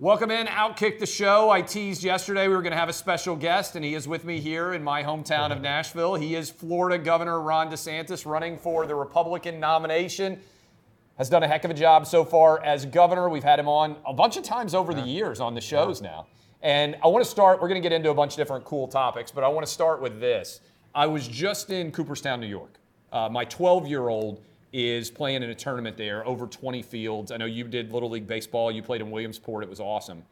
Welcome in, Outkick the Show. I teased yesterday we were going to have a special guest, and he is with me here in my hometown of Nashville. He is Florida Governor Ron DeSantis running for the Republican nomination. Has done a heck of a job so far as governor. We've had him on a bunch of times over the years on the shows now. And I want to start, we're going to get into a bunch of different cool topics, but I want to start with this. I was just in Cooperstown, New York. Uh, my 12 year old is playing in a tournament there, over 20 fields. I know you did Little League Baseball, you played in Williamsport, it was awesome.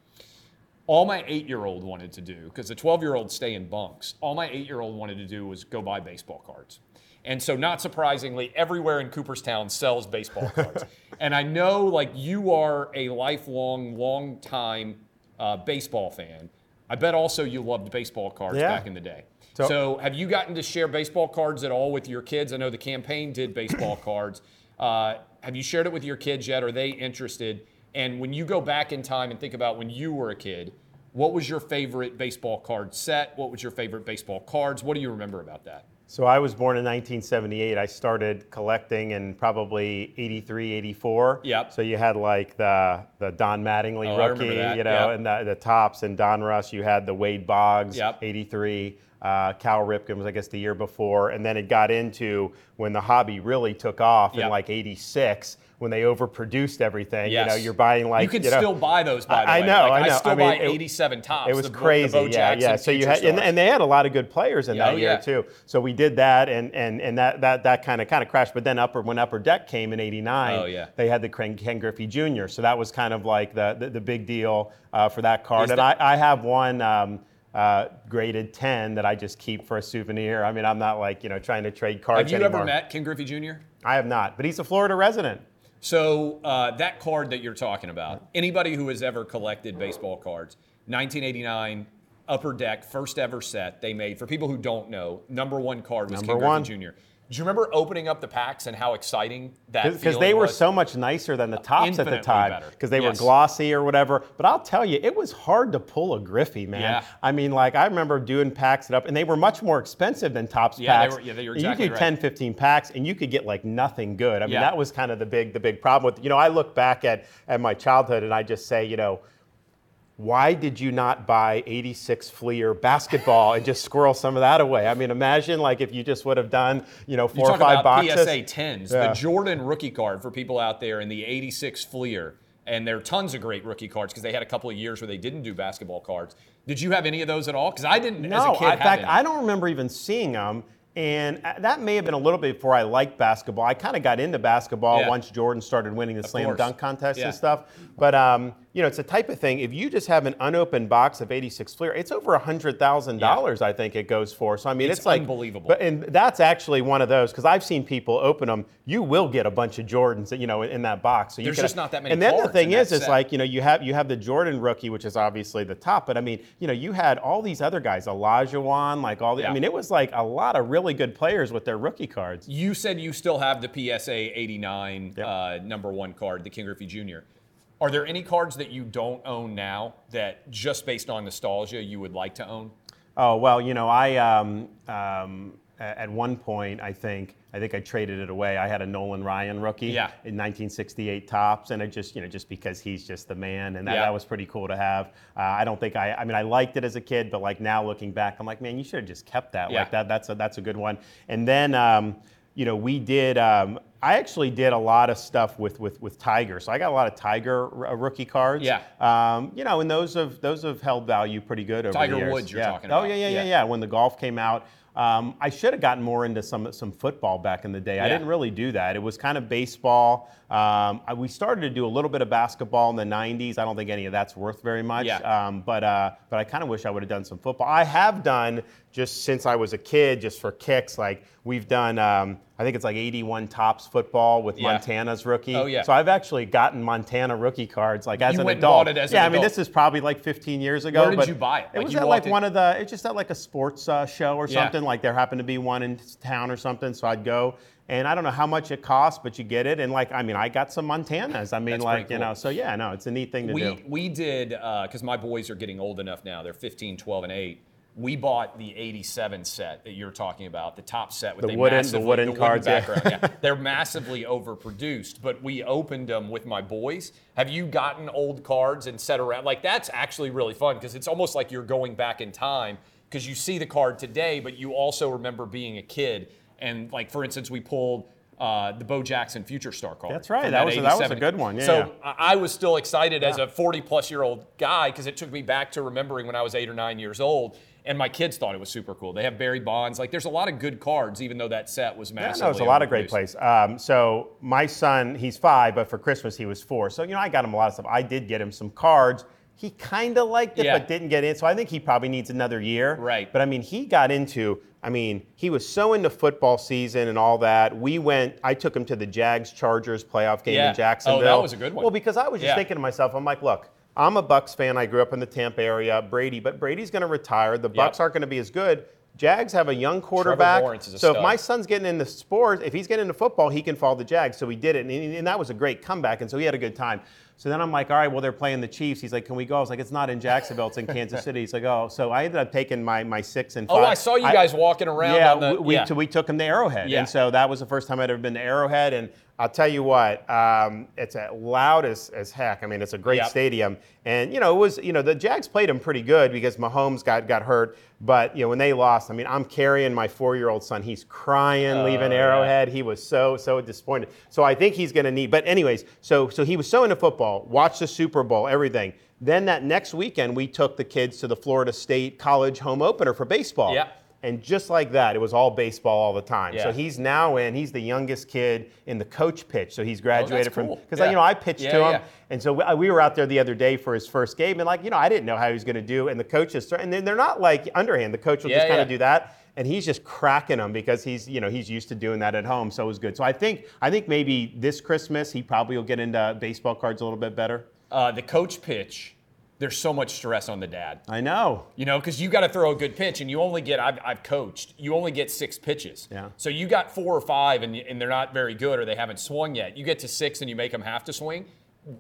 All my eight year old wanted to do, because the 12 year olds stay in bunks, all my eight year old wanted to do was go buy baseball cards. And so, not surprisingly, everywhere in Cooperstown sells baseball cards. and I know, like, you are a lifelong, long time uh, baseball fan. I bet also you loved baseball cards Yeah. back in the day. So, So- have you gotten to share baseball cards at all with your kids? I know the campaign did baseball cards. Uh, have you shared it with your kids yet? Are they interested? And when you go back in time and think about when you were a kid, what was your favorite baseball card set? What was your favorite baseball cards? What do you remember about that? So I was born in 1978. I started collecting in probably 83, 84. Yep. So you had like the the Don Mattingly Oh, rookie, you know, Yep. and the, the Topps and Donruss. You had the Wade Boggs, Yep. 83. Uh, Cal Ripken was, I guess, the year before, and then it got into when the hobby really took off Yep. in like '86 when they overproduced everything. You know, you're buying like you can know- still buy those, by the I- I know, Like, I know. still I mean, buy it- 87 Topps. It was the crazy, The yeah, yeah. So you had, and, and they had a lot of good players in Yeah, that oh, year yeah. too. So we did that, and and and that that that kind of kind of crashed. But then upper when Upper Deck came in '89, Oh, yeah. they had the Ken, Ken Griffey Jr. So that was kind of like the the, the big deal uh, for that card. Is and that- I, I have one. Um, uh, graded 10 that I just keep for a souvenir. I mean, I'm not like, you know, trying to trade cards have you anymore. ever met Ken Griffey Jr.? I have not, but he's a Florida resident. So uh, that card that you're talking about, anybody who has ever collected baseball cards, 1989 Upper Deck first ever set they made. For people who don't know, number one card was Number Ken. Griffey Jr. Do you remember opening up the packs and how exciting that? Was? Because they were was? so much nicer than the Topps at the time because they Yes. were glossy or whatever. But I'll tell you, it was hard to pull a Griffey, man. Yeah. I mean, like I remember doing packs it up, and they were much more expensive than Topps Yeah, they packs. were- yeah, they were exactly you could right. 10, 15 packs, and you could get like nothing good. I mean, Yeah. that was kind of the big, the big problem with. You know, I look back at at my childhood, and I just say, you know. Why did you not buy 86 Fleer basketball and just squirrel some of that away? I mean, imagine like if you just would have done, you know, You four or five about boxes. PSA 10s, Yeah. the Jordan rookie card for people out there in the 86 Fleer. And there are tons of great rookie cards because they had a couple of years where they didn't do basketball cards. Did you have any of those at all? Because I didn't as a No, kid. in fact, any. I don't remember even seeing them. And uh, that may have been a little bit before I liked basketball. I kind of got into basketball Yeah. once Jordan started winning the slam course. dunk contest Yeah. and stuff. But um, you know, it's the type of thing. If you just have an unopened box of 86 Fleer, it's over hundred thousand dollars. I think it goes for. So I mean, It's it's, like unbelievable. But and that's actually one of those because I've seen people open them. You will get a bunch of Jordans, you know, in, in that box. So you There's just not that many And then the thing in is, is set. like you know, you have you have the Jordan rookie, which is obviously the top. But I mean, you know, you had all these other guys, Olajuwon, like all the. Yeah. I mean, it was like a lot of really good players with their rookie cards. You said you still have the PSA 89 Yep. uh, number one card, the Ken Griffey Jr. Are there any cards that you don't own now that just based on nostalgia you would like to own? Oh well, you know, I um, um, at one point I think I think I traded it away. I had a Nolan Ryan rookie Yeah. in 1968 Topps, and it just you know just because he's just the man, and that, Yeah. that was pretty cool to have. Uh, I don't think I I mean I liked it as a kid, but like now looking back, I'm like, man, you should have just kept that. Yeah. Like that that's a that's a good one. And then. Um, you know, we did. Um, I actually did a lot of stuff with with with Tiger. So I got a lot of Tiger uh, rookie cards. Yeah. Um, you know, and those have those have held value pretty good over Tiger the years. Woods you're yeah. talking Oh about. yeah, yeah, Yeah. yeah, yeah. When the golf came out, um, I should have gotten more into some some football back in the day. I didn't really do that. It was kind of baseball. Um, I, we started to do a little bit of basketball in the '90s. I don't think any of that's worth very much. Yeah. Um, but uh, but I kind of wish I would have done some football. I have done just since I was a kid, just for kicks. Like we've done. Um, I think it's like 81 Topps football with Yeah. Montana's rookie. Oh, yeah. So I've actually gotten Montana rookie cards like as You an adult. bought it as an yeah, I mean this is probably like 15 years ago. Where did you buy it? It Like, was at like in- one of the. It just at like a sports uh, show or something. Like there happened to be one in town or something. So I'd go. And I don't know how much it costs, but you get it. And like, I mean, I got some Montanas. I mean, That's like, pretty you know, so yeah, no, it's a neat thing to we do. we did uh, because my boys are getting old enough now. They're 15, 12, and 8. we bought the 87 set that you're talking about, the top set with The a wooden- the wooden cards, yeah. background. yeah. They're massively overproduced, but we opened them with my boys. Have you gotten old cards and set around? Like that's actually really fun because it's almost like you're going back in time because you see the card today, but you also remember being a kid. And like for instance, we pulled uh, the Bo Jackson Future Star card. That's right. from That was a- that was a good one. Yeah, so yeah. I was still excited as a 40 plus year old guy because it took me back to remembering when I was eight or nine years old. And my kids thought it was super cool. They have Barry Bonds. Like, there's a lot of good cards, even though that set was Yeah, massive. no, it's a lot of great plays. Um, so my son, he's five, but for Christmas he was four. So you know, I got him a lot of stuff. I did get him some cards. He kind of liked it, Yeah. but didn't get in. So I think he probably needs another year. Right. But I mean, he got into. I mean, he was so into football season and all that. We went. I took him to the Jags Chargers playoff game Yeah. In Jacksonville. Oh, that was a good one. Well, because I was just Yeah. thinking to myself, I'm like, look. I'm a Bucs fan. I grew up in the Tampa area. Brady, but Brady's going to retire. The Bucs aren't going to be as good. Jags have a young quarterback. A so if my son's getting into sports, if he's getting into football, he can follow the Jags. So he did it, and, and that was a great comeback, and so he had a good time. So then I'm like, all right, well they're playing the Chiefs. He's like, can we go? I was like, it's not in Jacksonville, it's in Kansas City. He's like, oh, so I ended up taking my my six and five. Oh, I saw you guys walking around Yeah, on the- we, yeah. we, we took him to Arrowhead, Yeah. and so that was the first time I'd ever been to Arrowhead, and I'll tell you what, um, it's loud as, as heck. I mean, it's a great Yep. stadium, and you know, it was you know the Jags played him pretty good because Mahomes got got hurt, but you know when they lost, I mean, I'm carrying my four year old son. He's crying leaving Oh, yeah. Arrowhead. He was so so disappointed. So I think he's going to need. But anyways, so so he was so into football, watched the Super Bowl, everything. Then that next weekend, we took the kids to the Florida State College home opener for baseball. Yeah. And just like that, it was all baseball all the time. Yeah. So he's now in. He's the youngest kid in the coach pitch. So he's graduated from cool. because Yeah. you know I pitched Yeah, to him, and so we, we were out there the other day for his first game, and like you know I didn't know how he was going to do, and the coaches and then they're not like underhand. The coach will just kind of do that, and he's just cracking them because he's you know he's used to doing that at home. So it was good. So I think I think maybe this Christmas he probably will get into baseball cards a little bit better. Uh, the coach pitch, there's so much stress on the dad. I know. You know, because you got to throw a good pitch, and you only get, I've, I've coached, you only get six pitches. Yeah. So you got four or five, and, and they're not very good, or they haven't swung yet. You get to six, and you make them have to swing.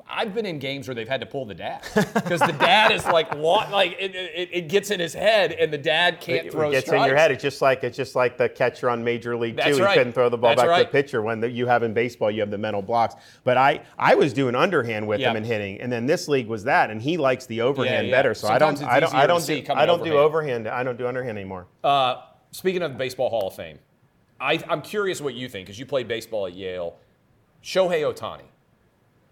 I've been in games where they've had to pull the dad because the dad is like, like it, it, it gets in his head, and the dad can't throw It throw gets strikes. in your head. It's just like it's just like the catcher on Major League That's Two. right. He couldn't throw the ball That's back to the pitcher. When the, you have in baseball, you have the mental blocks. But I I was doing underhand with Yeah. him and hitting, and then this league was that, and he likes the overhand yeah. better. So I don't I don't I don't see do I don't do overhand. overhand. I don't do underhand anymore. Uh, speaking of the Baseball Hall of Fame, I, I'm curious what you think because you played baseball at Yale. Shohei Ohtani.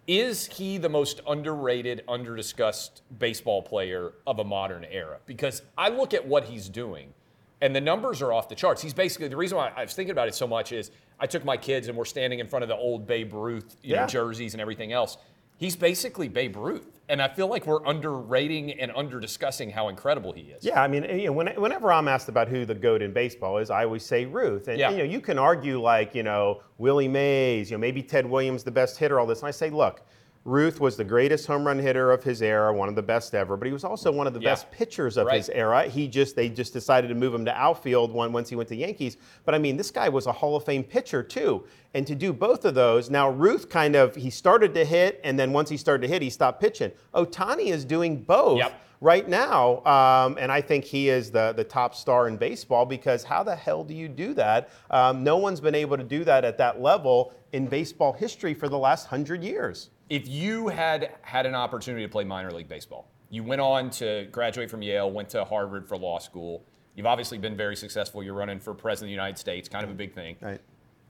Is he the most underrated, underdiscussed baseball player of a modern era? Because I look at what he's doing, and the numbers are off the charts. He's basically the reason why I was thinking about it so much is I took my kids and we're standing in front of the old Babe Ruth, you Yeah. know, jerseys and everything else. He's basically Babe Ruth, and I feel like we're underrating and underdiscussing how incredible he is. Yeah, I mean, you know, when, whenever I'm asked about who the goat in baseball is, I always say Ruth. And Yeah. you know, you can argue like, you know, Willie Mays, you know, maybe Ted Williams the best hitter, all this. And I say, look, Ruth was the greatest home run hitter of his era, one of the best ever, but he was also one of the Yeah. best pitchers of Right. his era. He just they just decided to move him to outfield when, once he went to Yankees. But I mean, this guy was a Hall of Fame pitcher too. And to do both of those, now Ruth kind of he started to hit, and then once he started to hit, he stopped pitching. Ohtani is doing both Yep. right now, um, and I think he is the, the top star in baseball because how the hell do you do that? Um, no one's been able to do that at that level in baseball history for the last hundred years. If you had had an opportunity to play minor league baseball, you went on to graduate from Yale, went to Harvard for law school. You've obviously been very successful. You're running for president of the United States, kind of a big thing. Right.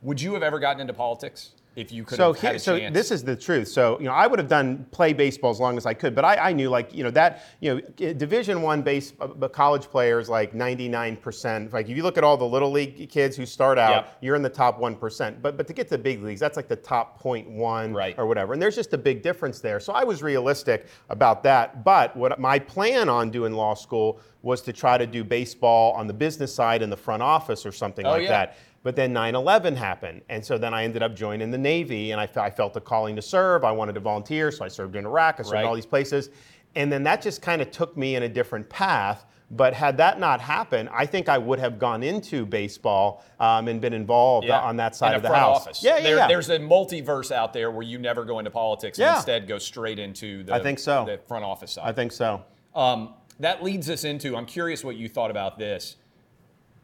Would you have ever gotten into politics if you could So, have here, so this is the truth. So, you know, I would have done play baseball as long as I could, but I, I knew, like, you know, that, you know, Division One base, uh, college players, like 99%. Like, if you look at all the little league kids who start out, Yep. you're in the top 1%. But but to get to the big leagues, that's like the top 0.1 Right. or whatever. And there's just a big difference there. So I was realistic about that. But what my plan on doing law school was to try to do baseball on the business side in the front office or something Oh, like yeah. that. But then 9 11 happened. And so then I ended up joining the Navy and I, I felt a calling to serve. I wanted to volunteer. So I served in Iraq, I served Right. in all these places. And then that just kind of took me in a different path. But had that not happened, I think I would have gone into baseball um, and been involved Yeah. on that side In of the front house. Office. Yeah, yeah, There- yeah. There's a multiverse out there where you never go into politics and instead go straight into the, front office. I think so. the front office side. I think so. Um, that leads us into I'm curious what you thought about this.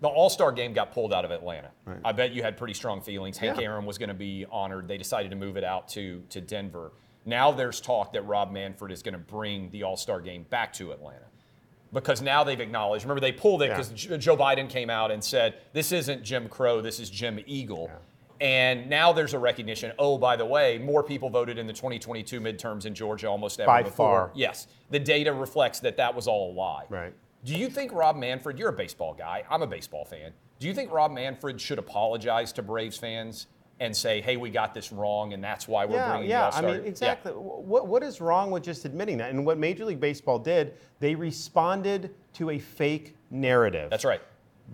The All Star game got pulled out of Atlanta. I bet you had pretty strong feelings. Hank Yeah. Aaron was going to be honored. They decided to move it out to, to Denver. Now there's talk that Rob Manfred is going to bring the All Star game back to Atlanta because now they've acknowledged. Remember, they pulled it Yeah. because Joe Biden came out and said, This isn't Jim Crow, this is Jim Eagle. And now there's a recognition. Oh, by the way, more people voted in the 2022 midterms in Georgia almost ever By before. far. Yes, the data reflects that that was all a lie. Right. Do you think Rob Manfred? You're a baseball guy. I'm a baseball fan. Do you think Rob Manfred should apologize to Braves fans and say, "Hey, we got this wrong, and that's why we're yeah, bringing yeah. the I All-Star"? mean, exactly. What, what is wrong with just admitting that? And what Major League Baseball did, they responded to a fake narrative. That's right.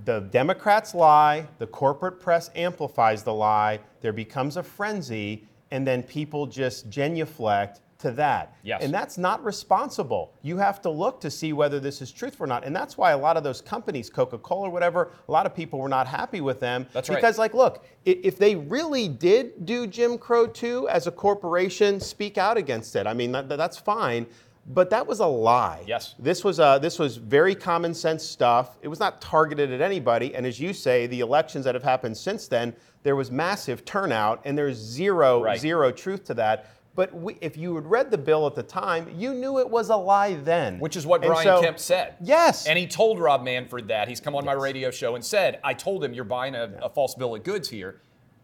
The Democrats lie, the corporate press amplifies the lie, there becomes a frenzy, and then people just genuflect to that. Yes. And that's not responsible. You have to look to see whether this is truthful or not. And that's why a lot of those companies, Coca Cola or whatever, a lot of people were not happy with them. That's right. Because, like, look, if they really did do Jim Crow 2 as a corporation, speak out against it. I mean, that, that's fine. But that was a lie. Yes. This was uh, this was very common sense stuff. It was not targeted at anybody. And as you say, the elections that have happened since then, there was massive turnout, and there's zero Right. zero truth to that. But we, if you had read the bill at the time, you knew it was a lie then. Which is what And Brian so- Kemp said. Yes. And he told Rob Manfred that. He's come on my radio show and said, I told him you're buying a, a false bill of goods here.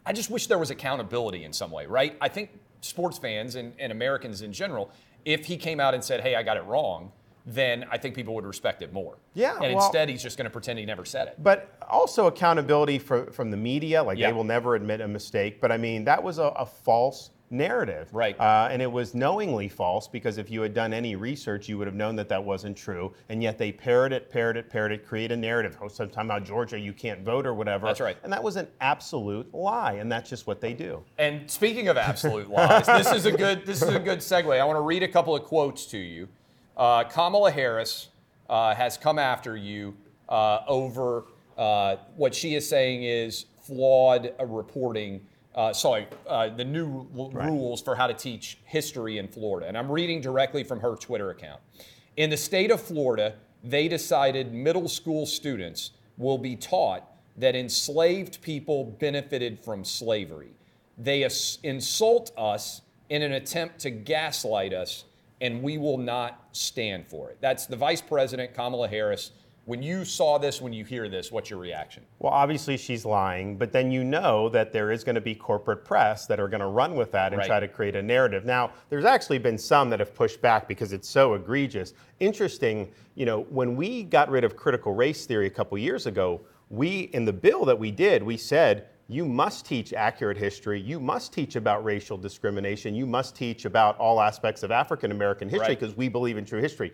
I just wish there was accountability in some way, right? I think sports fans and, and Americans in general, if he came out and said, hey, I got it wrong, then I think people would respect it more. Yeah, And well- instead, he's just going to pretend he never said it. But also accountability for, from the media, like Yeah. they will never admit a mistake. But I mean, that was a, a false narrative. Right. Uh, and it was knowingly false because if you had done any research, you would have known that that wasn't true. And yet they parrot it, parrot it, parrot it, create a narrative. Oh, sometime about Georgia, you can't vote or whatever. That's right. And that was an absolute lie. And that's just what they do. And speaking of absolute lies, this is a good this is a good segue. I want to read a couple of quotes to you. Uh, Kamala Harris uh, has come after you uh, over uh, what she is saying is flawed reporting. Uh, sorry, uh, the new l- rules for how to teach history in Florida. And I'm reading directly from her Twitter account. In the state of Florida, they decided middle school students will be taught that enslaved people benefited from slavery. They as- insult us in an attempt to gaslight us, and we will not stand for it. That's the Vice President, Kamala Harris. When you saw this, when you hear this, what's your reaction? Well, obviously she's lying, but then you know that there is going to be corporate press that are going to run with that and Right. try to create a narrative. Now, there's actually been some that have pushed back because it's so egregious. Interesting, you know, when we got rid of critical race theory a couple years ago, we in the bill that we did, we said you must teach accurate history. You must teach about racial discrimination. You must teach about all aspects of African American history Right. because we believe in true history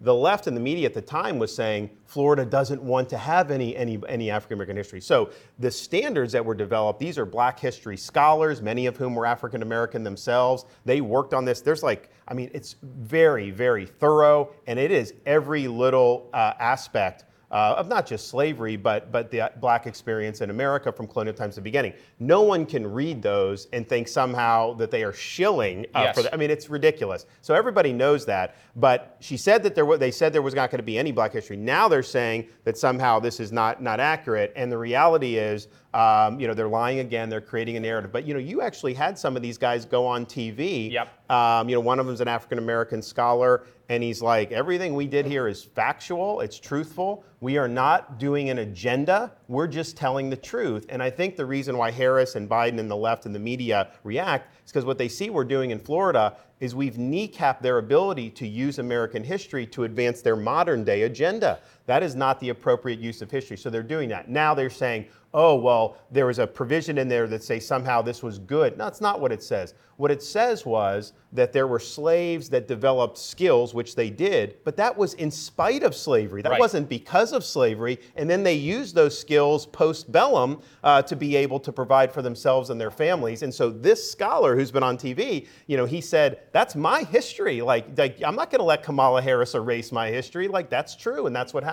the left and the media at the time was saying Florida doesn't want to have any any any African American history. So the standards that were developed, these are Black history scholars, many of whom were African American themselves. They worked on this. There's like, I mean, it's very very thorough, and it is every little uh, aspect. Uh, of not just slavery, but but the black experience in America from colonial times to the beginning. No one can read those and think somehow that they are shilling uh, Yes. for the, I mean, it's ridiculous. So everybody knows that. But she said that there was, they said there was not going to be any black history. Now they're saying that somehow this is not, not accurate. And the reality is, um, you know, they're lying again. They're creating a narrative. But, you know, you actually had some of these guys go on TV. Yep. Um, you know, one of them's an African American scholar, and he's like, everything we did here is factual, it's truthful. We are not doing an agenda, we're just telling the truth. And I think the reason why Harris and Biden and the left and the media react is because what they see we're doing in Florida is we've kneecapped their ability to use American history to advance their modern day agenda. That is not the appropriate use of history. So they're doing that. Now they're saying, oh, well, there was a provision in there that say somehow this was good. No, that's not what it says. What it says was that there were slaves that developed skills, which they did, but that was in spite of slavery. That Right. wasn't because of slavery. And then they used those skills post bellum uh, to be able to provide for themselves and their families. And so this scholar who's been on TV, you know, he said, that's my history. Like, like I'm not going to let Kamala Harris erase my history. Like, that's true. And that's what happened.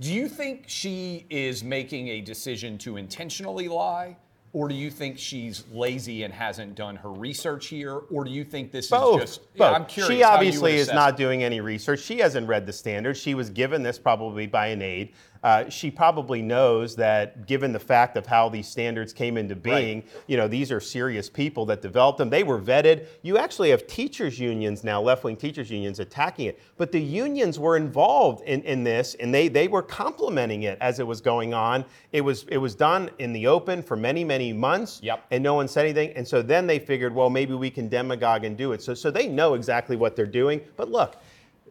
Do you think she is making a decision to intentionally lie? Or do you think she's lazy and hasn't done her research here? Or do you think this Both. is just. both. I'm curious. She obviously is not doing any research. She hasn't read the standards. She was given this probably by an aide. Uh, she probably knows that, given the fact of how these standards came into being, you know, these are serious people that developed them. They were vetted. You actually have teachers' unions now, left-wing teachers' unions, attacking it. But the unions were involved in, in this, and they they were complimenting it as it was going on. It was it was done in the open for many many months Yep. and no one said anything. And so then they figured, well, maybe we can demagogue and do it. So, so they know exactly what they're doing. But look,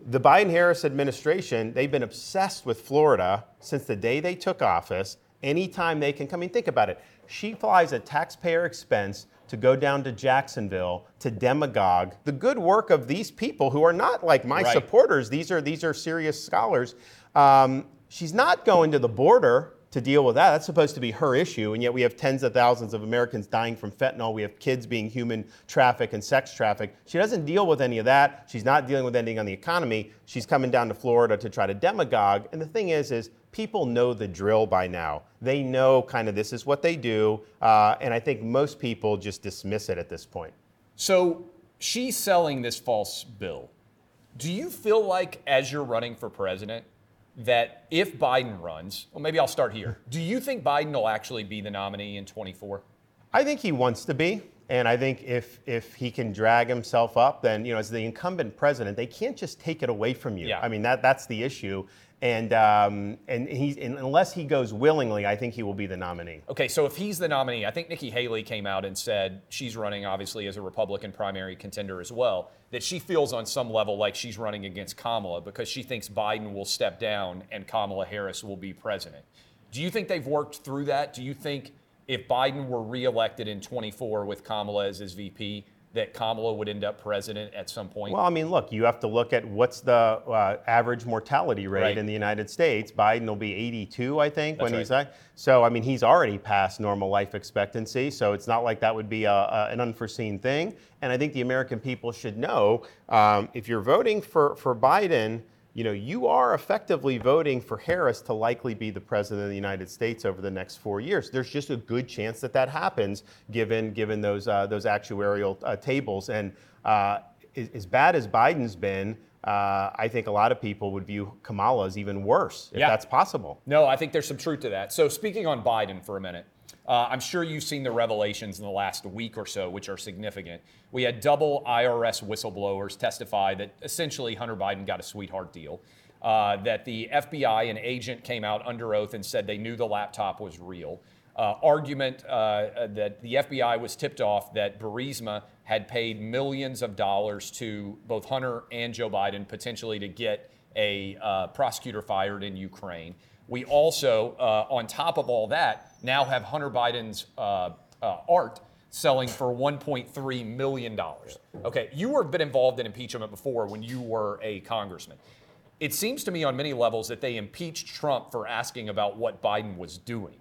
the Biden Harris administration, they've been obsessed with Florida since the day they took office. Anytime they can come, I mean, think about it. She flies at taxpayer expense to go down to Jacksonville to demagogue the good work of these people who are not like my Right. supporters. These are these are serious scholars. Um, she's not going to the border to deal with that. That's supposed to be her issue, and yet we have tens of thousands of Americans dying from fentanyl. We have kids being human trafficked and sex trafficked. She doesn't deal with any of that. She's not dealing with anything on the economy. She's coming down to Florida to try to demagogue. And the thing is, is people know the drill by now. They know kind of this is what they do, uh, and I think most people just dismiss it at this point. So she's selling this false bill. Do you feel like, as you're running for president, that if Biden runs, well, maybe I'll start here. Do you think Biden will actually be the nominee in 24? I think he wants to be. And I think if if he can drag himself up, then you know, as the incumbent president, they can't just take it away from you. Yeah. I mean, that that's the issue. And um, and he's and unless he goes willingly, I think he will be the nominee. Okay, so if he's the nominee, I think Nikki Haley came out and said she's running obviously as a Republican primary contender as well, that she feels on some level like she's running against Kamala because she thinks Biden will step down and Kamala Harris will be president. Do you think they've worked through that? Do you think if Biden were reelected in 24 with Kamala as his VP, that Kamala would end up president at some point? Well, I mean, look, you have to look at what's the uh, average mortality rate Right. in the United States. Biden will be 82, I think, when That's he's uh, so. I mean, he's already past normal life expectancy, so it's not like that would be a, a, an unforeseen thing. And I think the American people should know um, if you're voting for for Biden. You know, you are effectively voting for Harris to likely be the president of the United States over the next four years. There's just a good chance that that happens, given given those uh, those actuarial uh, tables. And uh, as, as bad as Biden's been, uh, I think a lot of people would view Kamala as even worse, if Yeah. that's possible. No, I think there's some truth to that. So, speaking on Biden for a minute, uh, I'm sure you've seen the revelations in the last week or so, which are significant. We had double IRS whistleblowers testify that essentially Hunter Biden got a sweetheart deal. Uh, that the FBI, an agent, came out under oath and said they knew the laptop was real. Uh, argument uh, that the FBI was tipped off that Burisma had paid millions of dollars to both Hunter and Joe Biden, potentially to get a uh, prosecutor fired in Ukraine. We also, uh, on top of all that, now have Hunter Biden's uh, uh, art selling for $1.3 million. Okay, you have been involved in impeachment before when you were a congressman. It seems to me on many levels that they impeached Trump for asking about what Biden was doing.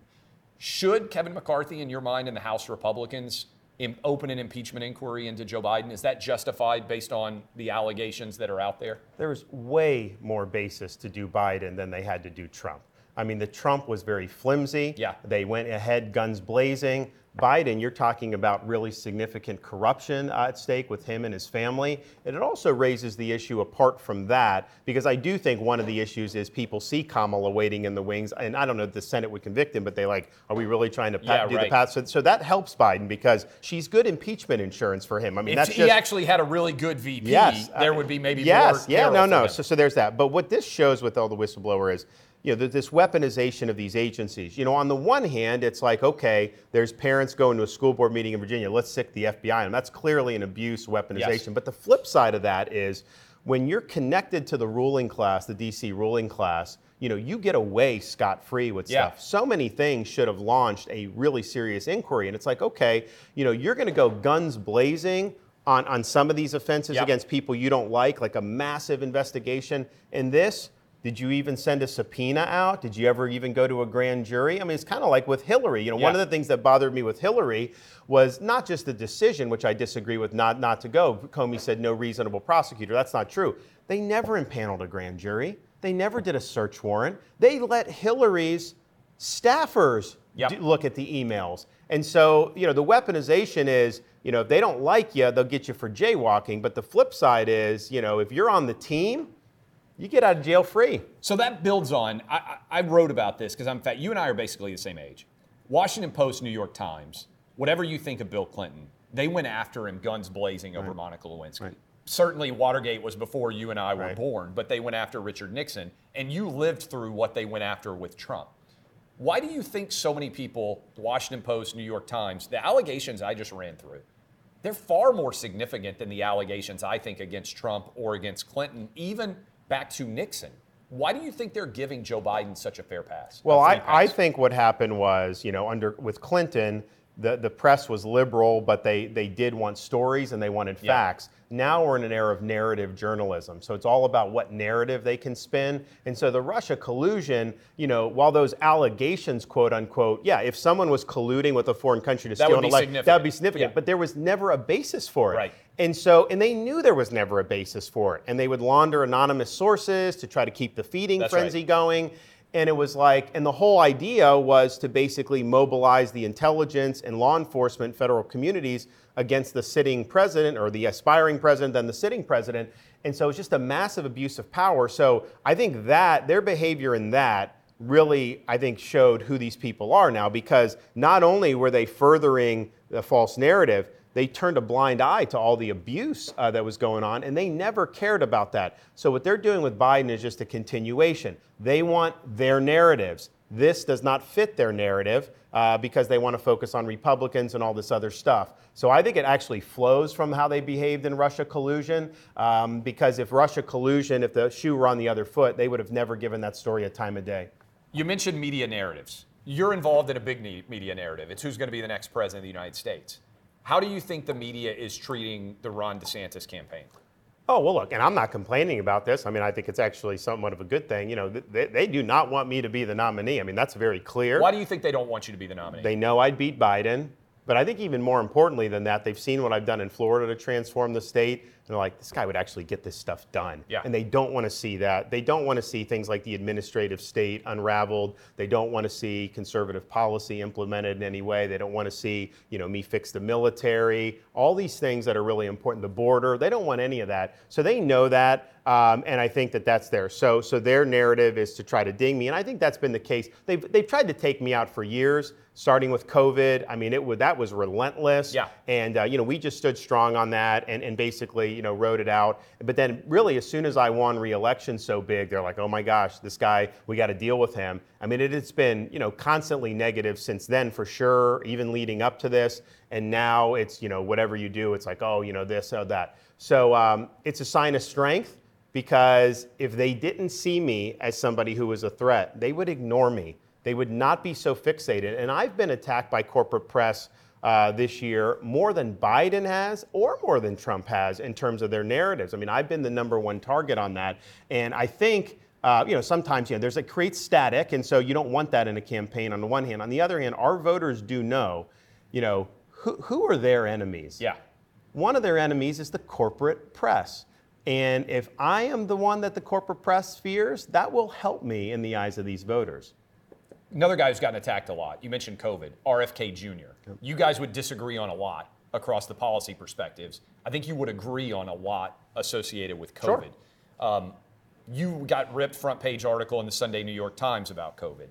Should Kevin McCarthy, in your mind, and the House Republicans im- open an impeachment inquiry into Joe Biden? Is that justified based on the allegations that are out there? There was way more basis to do Biden than they had to do Trump. I mean, the Trump was very flimsy. Yeah. They went ahead guns blazing. Biden, you're talking about really significant corruption uh, at stake with him and his family. And it also raises the issue apart from that, because I do think one of the issues is people see Kamala waiting in the wings. And I don't know if the Senate would convict him, but they like, are we really trying to pa- Yeah, do right. the path? So, so that helps Biden because she's good impeachment insurance for him. I mean, If that's he just. actually had a really good VP, Yes, there uh, would be maybe yes, more. yeah, no, no. So, so there's that. But what this shows with all the whistleblower is, you know, this weaponization of these agencies. You know, on the one hand, it's like, okay, there's parents going to a school board meeting in Virginia. Let's sic the FBI on them. That's clearly an abuse weaponization. Yes. But the flip side of that is, when you're connected to the ruling class, the DC ruling class, you know, you get away scot free with Yeah. stuff so many things should have launched a really serious inquiry. And it's like, okay, you know, you're going to go guns blazing on, on some of these offenses Yep. against people you don't like, like a massive investigation. And this, did you even send a subpoena out? Did you ever even go to a grand jury? I mean, it's kind of like with Hillary. You know, one of the things that bothered me with Hillary was not just the decision, which I disagree with, not not to go. Comey said no reasonable prosecutor. That's not true. They never impaneled a grand jury. They never did a search warrant. They let Hillary's staffers Yep. do look at the emails. And so, you know, the weaponization is, you know, if they don't like you, they'll get you for jaywalking. But the flip side is, you know, if you're on the team, you get out of jail free. So that builds on. I, I wrote about this because I'm fat. You and I are basically the same age. Washington Post, New York Times. Whatever you think of Bill Clinton, they went after him, guns blazing, over Monica Lewinsky. Right. Certainly, Watergate was before you and I were Right. born, but they went after Richard Nixon, and you lived through what they went after with Trump. Why do you think so many people, Washington Post, New York Times, the allegations I just ran through, they're far more significant than the allegations I think against Trump or against Clinton, even back to Nixon. Why do you think they're giving Joe Biden such a fair pass? Well, I, I think what happened was, you know, under with Clinton, the, the press was liberal, but they, they did want stories and they wanted Yeah. facts. Now we're in an era of narrative journalism. So it's all about what narrative they can spin. And so the Russia collusion, you know, while those allegations, quote unquote, yeah, if someone was colluding with a foreign country to That steal an election, that would be significant. Yeah. But there was never a basis for it. Right. And so, and they knew there was never a basis for it. And they would launder anonymous sources to try to keep the feeding That's right. frenzy going. And it was like, and the whole idea was to basically mobilize the intelligence and law enforcement, federal communities against the sitting president or the aspiring president, then the sitting president. And so it's just a massive abuse of power. So I think that their behavior in that really, I think, showed who these people are now because not only were they furthering the false narrative, they turned a blind eye to all the abuse uh, that was going on, and they never cared about that. So, what they're doing with Biden is just a continuation. They want their narratives. This does not fit their narrative uh, because they want to focus on Republicans and all this other stuff. So, I think it actually flows from how they behaved in Russia collusion. Um, because if Russia collusion, if the shoe were on the other foot, they would have never given that story a time of day. You mentioned media narratives. You're involved in a big media narrative. It's who's going to be the next president of the United States. How do you think the media is treating the Ron DeSantis campaign? Oh, well, look, and I'm not complaining about this. I mean, I think it's actually somewhat of a good thing. You know, they, they do not want me to be the nominee. I mean, that's very clear. Why do you think they don't want you to be the nominee? They know I'd beat Biden. But I think even more importantly than that, they've seen what I've done in Florida to transform the state. And they're like, this guy would actually get this stuff done. Yeah. And they don't want to see that. They don't want to see things like the administrative state unraveled. They don't want to see conservative policy implemented in any way. They don't want to see, you know, me fix the military, all these things that are really important, the border. They don't want any of that. So they know that. Um, and I think that that's there. So, so their narrative is to try to ding me, and I think that's been the case. They've, they've tried to take me out for years, starting with COVID. I mean, it would that was relentless. Yeah. And uh, you know, we just stood strong on that, and, and basically, you know, rode it out. But then, really, as soon as I won re-election so big, they're like, "Oh my gosh, this guy, we got to deal with him." I mean, it has been, you know, constantly negative since then, for sure. Even leading up to this, and now it's, you know, whatever you do, it's like, oh, you know, this or that. So um, it's a sign of strength because if they didn't see me as somebody who was a threat, they would ignore me. They would not be so fixated. And I've been attacked by corporate press uh, this year more than Biden has or more than Trump has in terms of their narratives. I mean, I've been the number one target on that. And I think. Uh, you know, sometimes you know there's a creates static, and so you don't want that in a campaign. On the one hand, on the other hand, our voters do know, you know, who, who are their enemies. yeah. One of their enemies is the corporate press. And if I am the one that the corporate press fears, that will help me in the eyes of these voters. Another guy who's gotten attacked a lot. You mentioned COVID, RFK Jr. You guys would disagree on a lot across the policy perspectives. I think you would agree on a lot associated with Sure. COVID. Um, you got ripped front page article in the Sunday New York Times about COVID.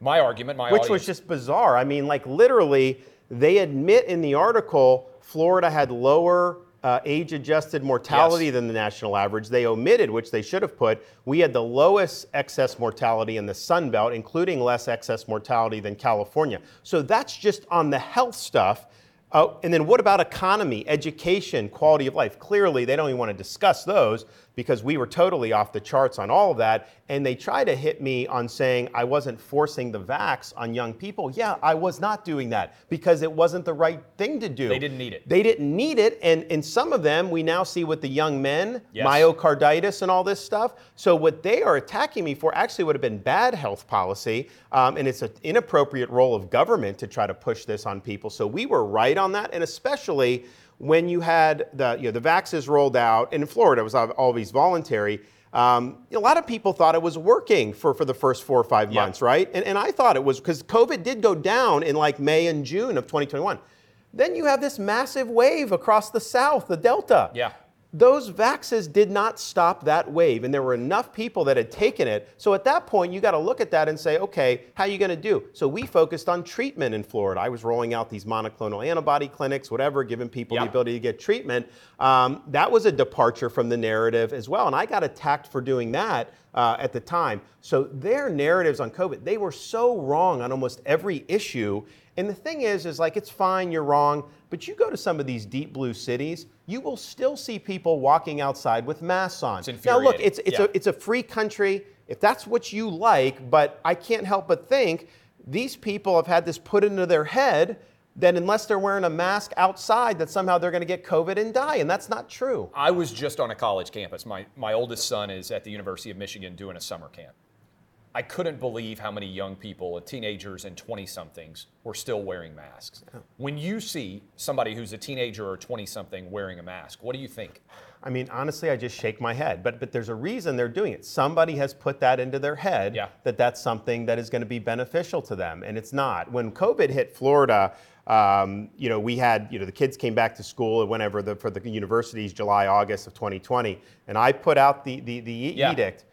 My argument, my Which was just bizarre. I mean, like literally, they admit in the article Florida had lower uh, age adjusted mortality Yes. than the national average. They omitted, which they should have put, we had the lowest excess mortality in the Sun Belt, including less excess mortality than California. So that's just on the health stuff. Uh, and then what about economy, education, quality of life? Clearly, they don't even want to discuss those because we were totally off the charts on all of that. And they try to hit me on saying I wasn't forcing the vax on young people. Yeah, I was not doing that because it wasn't the right thing to do. They didn't need it. They didn't need it. And in some of them, we now see with the young men, Yes. myocarditis and all this stuff. So what they are attacking me for actually would have been bad health policy. Um, and it's an inappropriate role of government to try to push this on people. So we were right on that. And especially when you had the, you know, the vaxes rolled out, and in Florida it was always voluntary. Um, a lot of people thought it was working for, for the first four or five Yeah. months, right? And, and I thought it was because COVID did go down in like May and June of 2021. Then you have this massive wave across the South, the Delta. Yeah. Those vaxes did not stop that wave, and there were enough people that had taken it. So at that point, you got to look at that and say, okay, how are you going to do? So we focused on treatment in Florida. I was rolling out these monoclonal antibody clinics, whatever, giving people Yeah. the ability to get treatment. Um, that was a departure from the narrative as well, and I got attacked for doing that uh, at the time. So their narratives on COVID, they were so wrong on almost every issue. And the thing is, is like it's fine, you're wrong, but you go to some of these deep blue cities, you will still see people walking outside with masks on. Now look, it's it's Yeah. a it's a free country. If that's what you like, but I can't help but think these people have had this put into their head that unless they're wearing a mask outside, that somehow they're going to get COVID and die, and that's not true. I was just on a college campus. My, my oldest son is at the University of Michigan doing a summer camp. I couldn't believe how many young people, teenagers and 20 somethings, were still wearing masks. When you see somebody who's a teenager or 20 something wearing a mask, what do you think? I mean, honestly, I just shake my head. But but there's a reason they're doing it. Somebody has put that into their head Yeah. that that's something that is going to be beneficial to them, and it's not. When COVID hit Florida, um, you know, we had you know the kids came back to school or whenever the for the universities July August of 2020, and I put out the the, the Yeah. edict.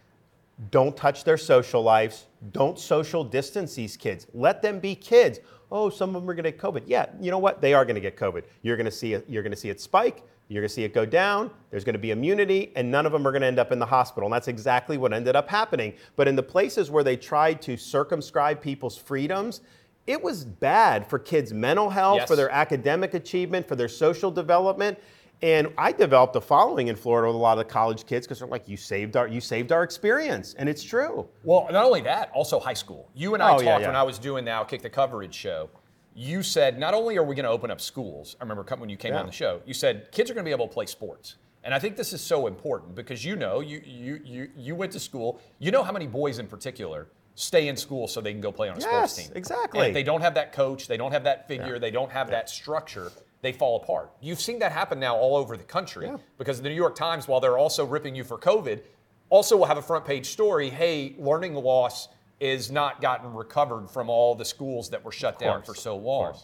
Don't touch their social lives. Don't social distance these kids. Let them be kids. Oh, some of them are going to get COVID. Yeah, you know what? They are going to get COVID. You're going to see it. You're going to see it spike. You're going to see it go down. There's going to be immunity, and none of them are going to end up in the hospital. And that's exactly what ended up happening. But in the places where they tried to circumscribe people's freedoms, it was bad for kids' mental health, Yes. for their academic achievement, for their social development. And I developed a following in Florida with a lot of the college kids because they're like, "You saved our, you saved our experience," and it's true. Well, not only that, also high school. You and I Oh, talked yeah, yeah. when I was doing OutKick the Coverage show. You said not only are we going to open up schools, I remember when you came Yeah. on the show, you said kids are going to be able to play sports. And I think this is so important because you know, you, you, you, you went to school, you know how many boys in particular stay in school so they can go play on a Yes, sports team. exactly. And if they don't have that coach, they don't have that figure, Yeah. they don't have that structure, they fall apart. You've seen that happen now all over the country Yeah. because the New York Times, while they're also ripping you for COVID, also will have a front page story hey, learning loss is not gotten recovered from all the schools that were shut down for so long.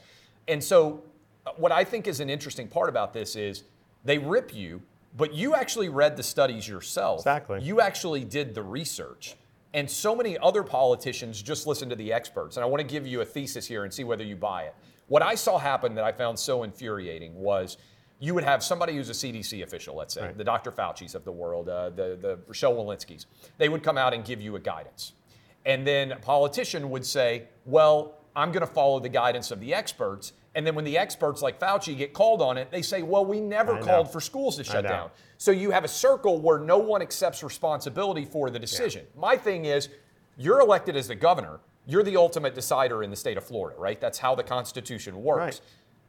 And so, uh, what I think is an interesting part about this is they rip you, but you actually read the studies yourself. Exactly. You actually did the research. And so many other politicians just listen to the experts. And I want to give you a thesis here and see whether you buy it. What I saw happen that I found so infuriating was you would have somebody who's a CDC official, let's say, Right. the Dr. Fauci's of the world, uh, the, the Rochelle Walensky's. They would come out and give you a guidance. And then a politician would say, well, I'm going to follow the guidance of the experts. And then when the experts like Fauci get called on it, they say, well, we never I know. called for schools to shut down. So you have a circle where no one accepts responsibility for the decision. My thing is, you're elected as the governor. You're the ultimate decider in the state of Florida, right? That's how the Constitution works. Right.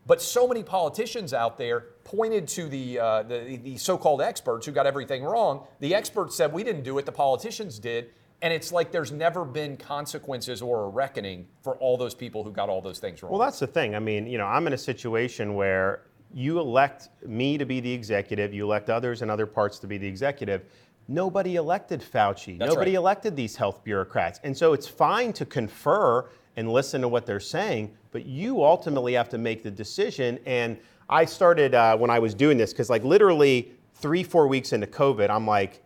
But so many politicians out there pointed to the, uh, the, the so-called experts who got everything wrong. The experts said we didn't do it; the politicians did. And it's like there's never been consequences or a reckoning for all those people who got all those things wrong. Well, that's the thing. I mean, you know, I'm in a situation where you elect me to be the executive, you elect others in other parts to be the executive. Nobody elected Fauci. That's Nobody right. elected these health bureaucrats. And so it's fine to confer and listen to what they're saying, but you ultimately have to make the decision. And I started uh, when I was doing this, because like literally three, four weeks into COVID, I'm like,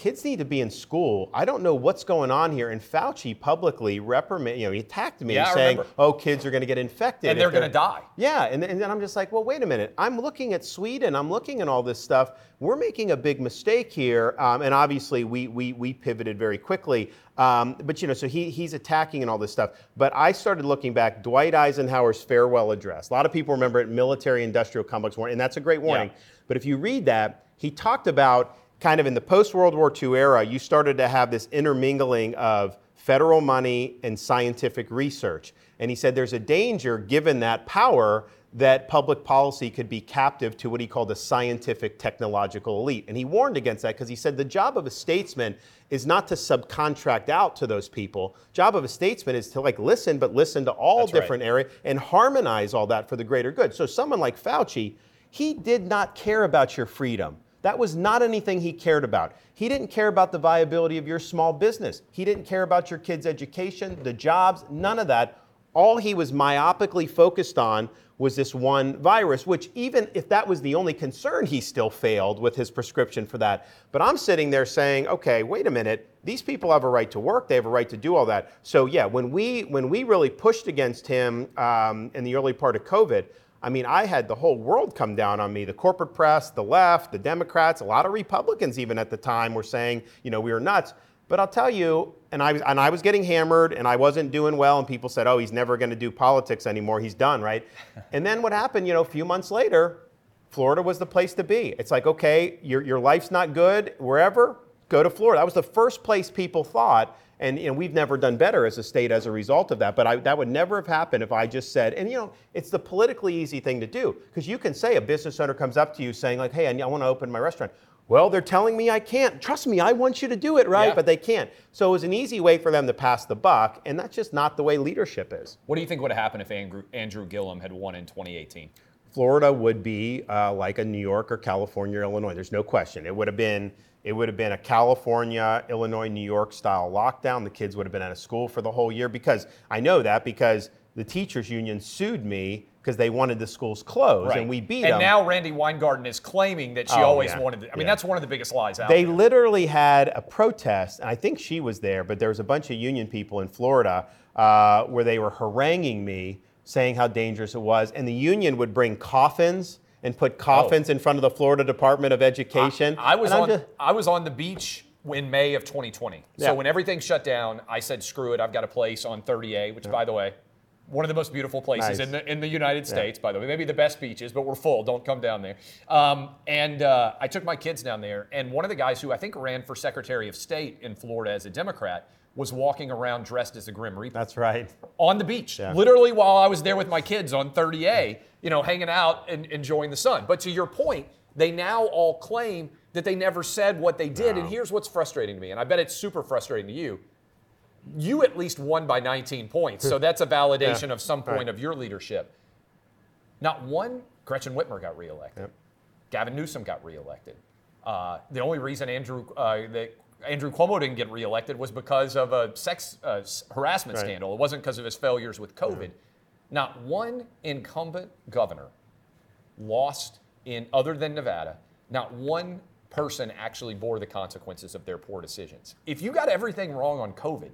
kids need to be in school. I don't know what's going on here. And Fauci publicly reprimanded, you know, he attacked me Yeah, saying, oh, kids are going to get infected. And they're gonna die. Yeah, and, and then I'm just like, well, wait a minute. I'm looking at Sweden. I'm looking at all this stuff. We're making a big mistake here, um, and obviously we we we pivoted very quickly. Um, but you know, so he he's attacking and all this stuff. But I started looking back. Dwight Eisenhower's farewell address. A lot of people remember it. Military-industrial complex warning, and that's a great warning. Yeah. But if you read that, he talked about kind of in the post World War II era, you started to have this intermingling of federal money and scientific research. And he said there's a danger, given that power, that public policy could be captive to what he called a scientific technological elite. And he warned against that because he said the job of a statesman is not to subcontract out to those people. Job of a statesman is to like listen, but listen to all That's right. different areas and harmonize all that for the greater good. So someone like Fauci, he did not care about your freedom. That was not anything he cared about. He didn't care about the viability of your small business. He didn't care about your kids' education, the jobs, none of that. All he was myopically focused on was this one virus, which even if that was the only concern, he still failed with his prescription for that. But I'm sitting there saying, okay, wait a minute. These people have a right to work. They have a right to do all that. So yeah, when we when we really pushed against him um, in the early part of COVID, I mean, I had the whole world come down on me. The corporate press, the left, the Democrats, a lot of Republicans even at the time were saying, you know, we were nuts. But I'll tell you, and I, was, and I was getting hammered and I wasn't doing well, and people said, oh, he's never going to do politics anymore. He's done, right? and then what happened, you know, a few months later, Florida was the place to be. It's like, okay, your, your life's not good wherever, go to Florida. That was the first place people thought. And you know, we've never done better as a state as a result of that. But I, that would never have happened if I just said, and you know, it's the politically easy thing to do. Because you can say a business owner comes up to you saying, like, hey, I, I want to open my restaurant. Well, they're telling me I can't. Trust me, I want you to do it, right? Yeah. But they can't. So it was an easy way for them to pass the buck, and that's just not the way leadership is. What do you think would have happened if Andrew, Andrew Gillum had won in 2018? Florida would be uh, like a New York or California, or Illinois. There's no question. It would have been it would have been a California, Illinois, New York style lockdown. The kids would have been out of school for the whole year because I know that because the teachers union sued me because they wanted the schools closed and we beat and them. And now Randi Weingarten is claiming that she Oh, always yeah. wanted. To, I mean, Yeah. that's one of the biggest lies out They there. literally had a protest, and I think she was there, but there was a bunch of union people in Florida uh, where they were haranguing me, saying how dangerous it was. And the union would bring coffins and put coffins in front of the Florida Department of Education. I was And I'm on. just- I was on the beach in May of 2020. Yeah. So when everything shut down, I said, "Screw it! I've got a place on 30A, which, by the way, one of the most beautiful places Nice. in the in the United States. By the way, maybe the best beaches, but we're full. Don't come down there." Um, and uh, I took my kids down there, and one of the guys who I think ran for Secretary of State in Florida as a Democrat was walking around dressed as a Grim Reaper That's right. on the beach, Yeah. literally while I was there with my kids on 30A, you know, hanging out and enjoying the sun. But to your point, they now all claim that they never said what they did. And here's what's frustrating to me, and I bet it's super frustrating to you. You at least won by 19 points, so that's a validation Yeah. of some point Right. of your leadership. Not one Gretchen Whitmer got reelected. Yep. Gavin Newsom got reelected. Uh, the only reason Andrew uh, that Andrew Cuomo didn't get reelected was because of a sex uh, harassment Right. scandal. It wasn't because of his failures with COVID. Not one incumbent governor lost in other than Nevada. Not one person actually bore the consequences of their poor decisions. If you got everything wrong on COVID,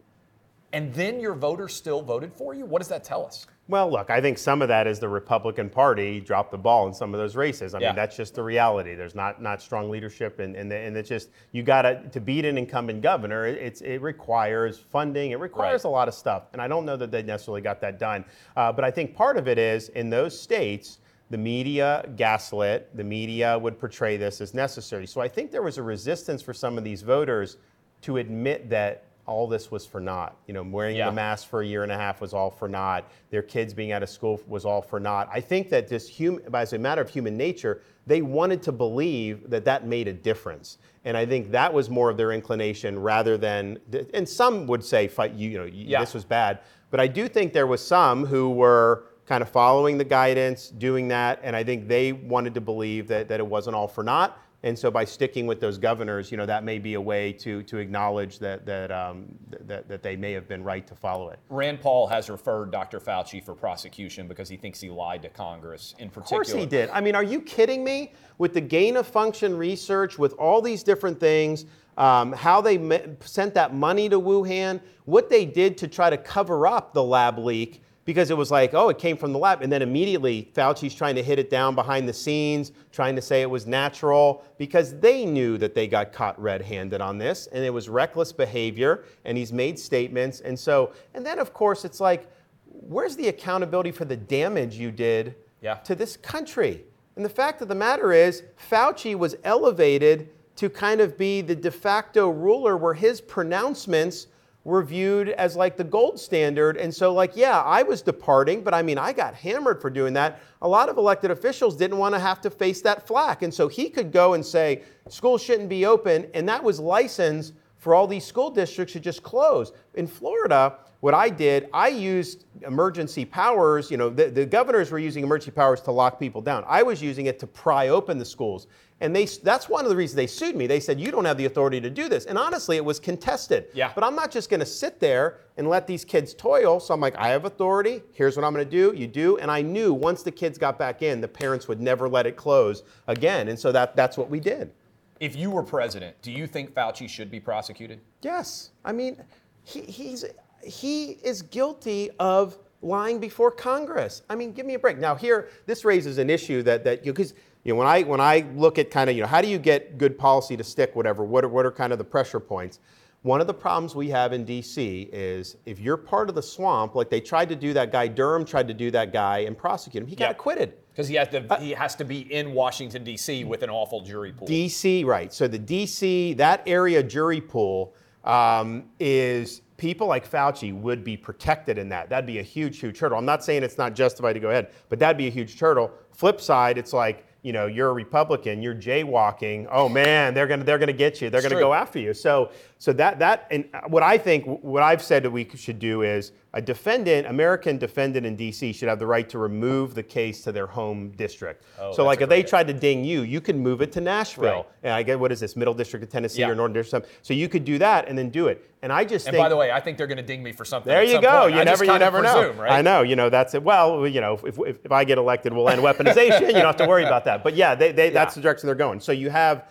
and then your voters still voted for you, what does that tell us? Well, look, I think some of that is the Republican Party dropped the ball in some of those races. I Yeah. mean, that's just the reality. There's not not strong leadership, and and, and it's just you got to to beat an incumbent governor. It, it's it requires funding. It requires Right. a lot of stuff, and I don't know that they necessarily got that done. Uh, but I think part of it is in those states. The media gaslit, the media would portray this as necessary. So I think there was a resistance for some of these voters to admit that all this was for naught. You know, wearing Yeah. the mask for a year and a half was all for naught. Their kids being out of school was all for naught. I think that just hum- as a matter of human nature, they wanted to believe that that made a difference. And I think that was more of their inclination rather than, and some would say, fight you, you know, Yeah. this was bad. But I do think there was some who were kind of following the guidance, doing that, and I think they wanted to believe that, that it wasn't all for naught. And so by sticking with those governors, you know, that may be a way to, to acknowledge that, that, um, that, that they may have been right to follow it. Rand Paul has referred Dr. Fauci for prosecution because he thinks he lied to Congress in particular. Of course he did. I mean, are you kidding me? With the gain of function research, with all these different things, um, how they me- sent that money to Wuhan, what they did to try to cover up the lab leak because it was like, oh, it came from the lab. And then immediately Fauci's trying to hit it down behind the scenes, trying to say it was natural because they knew that they got caught red handed on this and it was reckless behavior and he's made statements. And so, and then of course, it's like, where's the accountability for the damage you did Yeah. to this country? And the fact of the matter is, Fauci was elevated to kind of be the de facto ruler where his pronouncements were viewed as like the gold standard. And so, like, yeah, I was departing, but I mean, I got hammered for doing that. A lot of elected officials didn't want to have to face that flack. And so he could go and say, schools shouldn't be open. And that was license for all these school districts to just close. In Florida, what I did, I used emergency powers. You know, the, the governors were using emergency powers to lock people down. I was using it to pry open the schools. And they, that's one of the reasons they sued me. They said, you don't have the authority to do this. And honestly, it was contested. Yeah. But I'm not just going to sit there and let these kids toil. So I'm like, I have authority. Here's what I'm going to do. You do. And I knew once the kids got back in, the parents would never let it close again. And so that, that's what we did. If you were president, do you think Fauci should be prosecuted? Yes. I mean, he, he's, he is guilty of lying before Congress. I mean, give me a break. Now, here, this raises an issue that, that you because you know, when I, when I look at kind of, you know, how do you get good policy to stick, whatever, what are, what are kind of the pressure points? One of the problems we have in DC is if you're part of the swamp, like they tried to do that guy, Durham tried to do that guy and prosecute him, he got Yeah. acquitted. Because he has to he has to be in Washington D.C. with an awful jury pool. DC, right. So the DC, that area jury pool um, is people like Fauci would be protected in that. That'd be a huge, huge hurdle. I'm not saying it's not justified to go ahead, but that'd be a huge hurdle. Flip side, it's like, you know, you're a Republican, you're jaywalking. Oh man, they're gonna they're gonna get you. They're gonna true. go after you. So so that that and what I think what I've said that we should do is a defendant, American defendant in D.C. should have the right to remove the case to their home district. Oh, so like if they great- tried to ding you, you can move it to Nashville. Right. And I get what is this, Middle District of Tennessee Yeah. or Northern District? something. So you could do that and then do it. And I just and think by the way, I think they're going to ding me for something. there you go. point. You I never, you never know. right? I know. You know that's it. Well, you know, if, if, if I get elected, we'll end weaponization. you don't have to worry about that. But yeah, they, they, that's the direction they're going. So you have,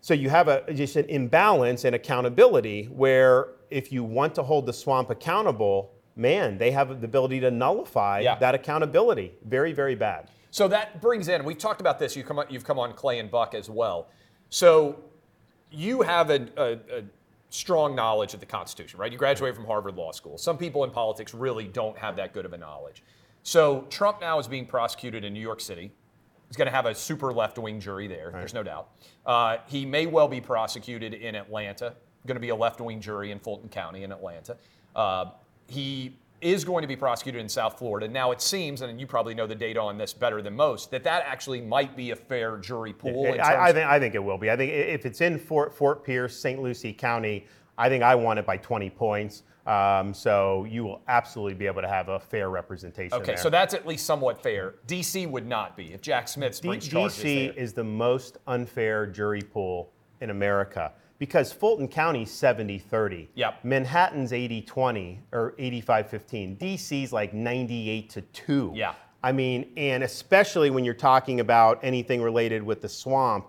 so you have a just an imbalance in accountability where if you want to hold the swamp accountable, man, they have the ability to nullify Yeah. that accountability. Very, very bad. So that brings in, we've talked about this, you come, on- you've come on Clay and Buck as well. So you have a, a, a strong knowledge of the Constitution, right? You graduated from Harvard Law School. Some people in politics really don't have that good of a knowledge. So Trump now is being prosecuted in New York City. He's going to have a super left wing jury there, there's no doubt. Uh, he may well be prosecuted in Atlanta, going to be a left wing jury in Fulton County in Atlanta. Uh, he is going to be prosecuted in South Florida. Now, it seems, and you probably know the data on this better than most, that that actually might be a fair jury pool. in I, I think I think it will be. I think if it's in Fort Fort Pierce, St. Lucie County, I think I won it by 20 points. Um, so you will absolutely be able to have a fair representation. Okay, there. so that's at least somewhat fair. DC would not be if Jack Smith D- brings charges DC there. is the most unfair jury pool in America because Fulton County's 70 30. Yep. Manhattan's 80 20 or 85 15. DC's like 98 to 2. Yeah. I mean, and especially when you're talking about anything related with the swamp,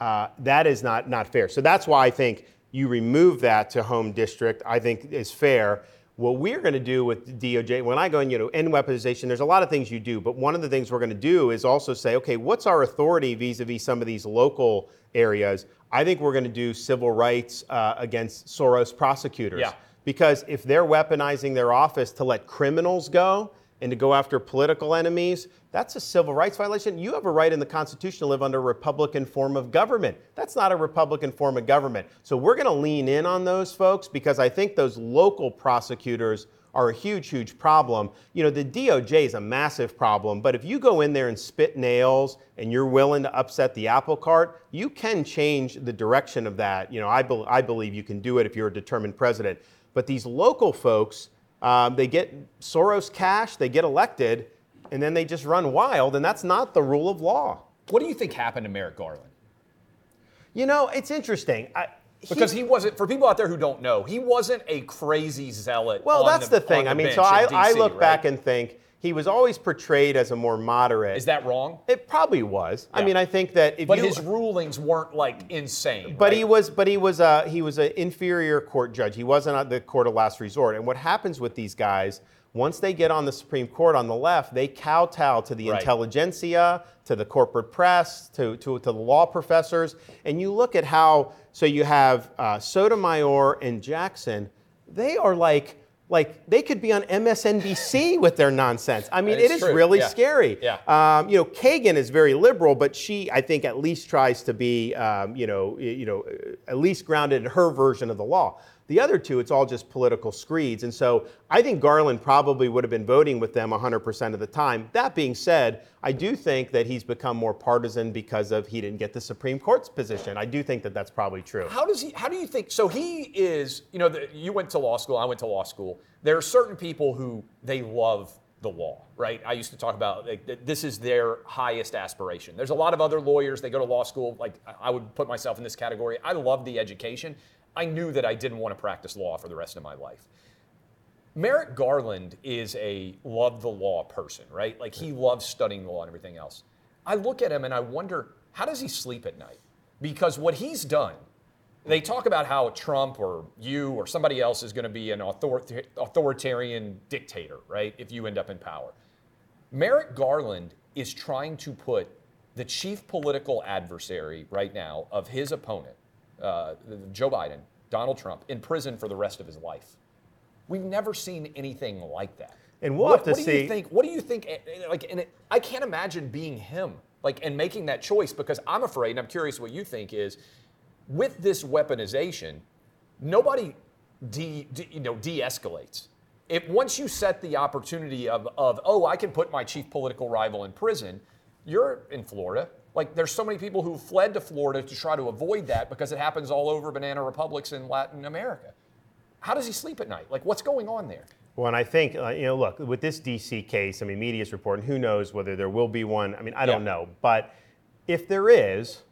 uh, that is not, not fair. So that's why I think you remove that to home district, I think is fair. What we're going to do with DOJ, when I go in, you know, end weaponization, there's a lot of things you do, but one of the things we're going to do is also say, okay, what's our authority vis-a-vis some of these local areas? I think we're going to do civil rights uh, against Soros prosecutors. Yeah. Because if they're weaponizing their office to let criminals go and to go after political enemies, that's a civil rights violation. You have a right in the Constitution to live under a Republican form of government. That's not a Republican form of government. So we're going to lean in on those folks because I think those local prosecutors are a huge, huge problem. You know, the DOJ is a massive problem, but if you go in there and spit nails and you're willing to upset the apple cart, you can change the direction of that. You know, I, bel I believe you can do it if you're a determined president. But these local folks, um, they get Soros cash, they get elected, and then they just run wild, and that's not the rule of law. What do you think happened to Merrick Garland? You know, it's interesting. I, Because he wasn't, for people out there who don't know, he wasn't a crazy zealot. well, that's the, thing. I mean, so I, I look right? back and think he was always portrayed as a more moderate. Is that wrong? It probably was. I mean, I think that if But you, his rulings weren't like insane. But right? he was, but he was, uh, he was an inferior court judge. He wasn't at the court of last resort. And what happens with these guys, once they get on the Supreme Court on the left, they kowtow to the Right. intelligentsia, to the corporate press, to, to, to the law professors. And you look at how, so you have uh, Sotomayor and Jackson, they are like, like they could be on MSNBC with their nonsense. I mean, it is true, really yeah. scary. Yeah. Um, you know, Kagan is very liberal, but she, I think, at least tries to be, um, you know, you know, uh, at least grounded in her version of the law. The other two, it's all just political screeds, and so I think Garland probably would have been voting with them 100% of the time. That being said, I do think that he's become more partisan because of he didn't get the Supreme Court's position. I do think that that's probably true. How does he? How do you think? So he is. You know, the, you went to law school. I went to law school. There are certain people who they love the law, right? I used to talk about like, this is their highest aspiration. There's a lot of other lawyers, they go to law school. Like, I would put myself in this category. I love the education. I knew that I didn't want to practice law for the rest of my life. Merrick Garland is a love the law person, right? Like, he loves studying the law and everything else. I look at him and I wonder, how does he sleep at night? Because what he's done they talk about how Trump or you or somebody else is going to be an author- authoritarian dictator, right? If you end up in power. Merrick Garland is trying to put the chief political adversary right now of his opponent, uh, Joe Biden, Donald Trump, in prison for the rest of his life. We've never seen anything like that. And we'll what, have to what do see. You think, what do you think? Eh, eh, like, and it, I can't imagine being him, like, and making that choice because I'm afraid, and I'm curious what you think is with this weaponization, nobody de, de, you know, de-escalates. If once you set the opportunity of, of, oh, I can put my chief political rival in prison, you're in Florida. Like there's so many people who fled to Florida to try to avoid that because it happens all over banana republics in Latin America. How does he sleep at night? Like what's going on there? Well, and I think, uh, you know, look, with this DC case, I mean, media is reporting, who knows whether there will be one. I mean, I don't know. But if there is,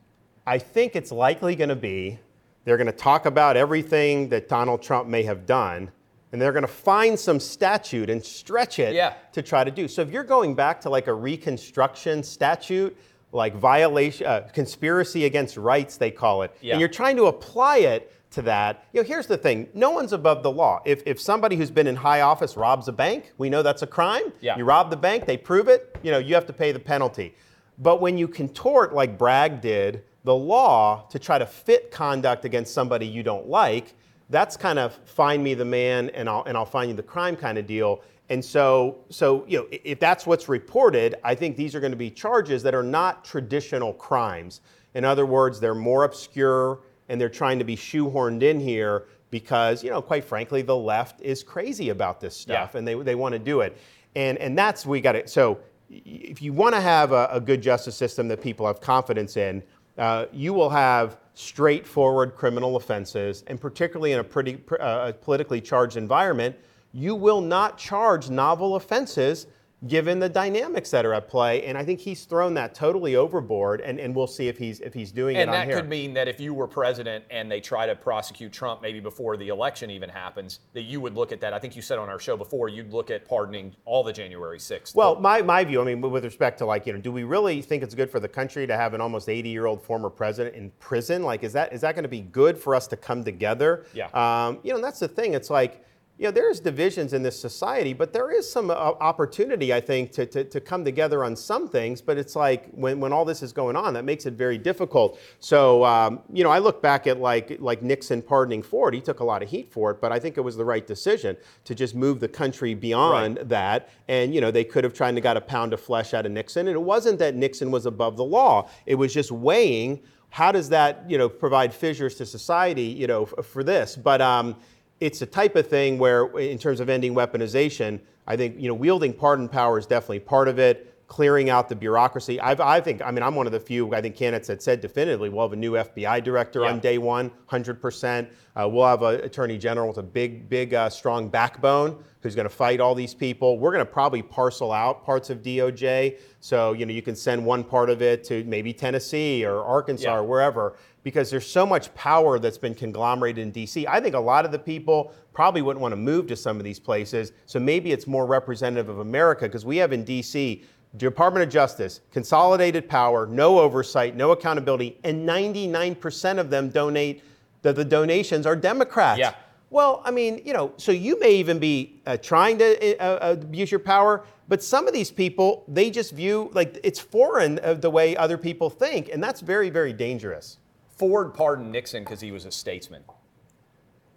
I think it's likely going to be they're going to talk about everything that Donald Trump may have done, and they're going to find some statute and stretch it yeah. to try to do. So if you're going back to like a Reconstruction statute, like violation, uh, conspiracy against rights, they call it, yeah. and you're trying to apply it to that, you know, here's the thing: no one's above the law. If if somebody who's been in high office robs a bank, we know that's a crime. Yeah. You rob the bank, they prove it, you know, you have to pay the penalty. But when you contort like Bragg did the law to try to fit conduct against somebody you don't like, that's kind of find me the man and I'll, and I'll find you the crime kind of deal. And so, so you know, if that's what's reported, I think these are going to be charges that are not traditional crimes. In other words, they're more obscure and they're trying to be shoehorned in here because, you know, quite frankly, the left is crazy about this stuff yeah. and they, they want to do it. And, and that's, we got it. So if you want to have a, a good justice system that people have confidence in, uh, you will have straightforward criminal offenses, and particularly in a pretty uh, politically charged environment, you will not charge novel offenses given the dynamics that are at play. And I think he's thrown that totally overboard, and, and we'll see if he's if he's doing and it. And that could mean that if you were president and they try to prosecute Trump maybe before the election even happens, that you would look at that. I think you said on our show before, you'd look at pardoning all the January 6th. Well, my, my view, I mean, with respect to like, you know, do we really think it's good for the country to have an almost 80 year old former president in prison? Like, is that is that going to be good for us to come together? Yeah. Um, you know, that's the thing. It's like you know, there's divisions in this society, but there is some uh, opportunity, I think, to, to, to, come together on some things. But it's like when, when all this is going on, that makes it very difficult. So, um, you know, I look back at like, like Nixon pardoning Ford. He took a lot of heat for it, but I think it was the right decision to just move the country beyond right. that. And, you know, they could have tried to got a pound of flesh out of Nixon. And it wasn't that Nixon was above the law, it was just weighing how does that, you know, provide fissures to society, you know, for this. But, um, it's a type of thing where, in terms of ending weaponization, I think you know wielding pardon power is definitely part of it. Clearing out the bureaucracy. I've, I think, I mean, I'm one of the few, I think, candidates that said definitively we'll have a new FBI director yeah. on day one, 100%. Uh, we'll have an attorney general with a big, big, uh, strong backbone who's going to fight all these people. We're going to probably parcel out parts of DOJ. So, you know, you can send one part of it to maybe Tennessee or Arkansas yeah. or wherever because there's so much power that's been conglomerated in DC. I think a lot of the people probably wouldn't want to move to some of these places. So maybe it's more representative of America because we have in DC Department of Justice, consolidated power, no oversight, no accountability, and 99% of them donate, the, the donations are Democrats. Yeah. Well, I mean, you know, so you may even be uh, trying to uh, abuse your power, but some of these people, they just view like it's foreign of the way other people think, and that's very, very dangerous. Ford pardoned Nixon because he was a statesman.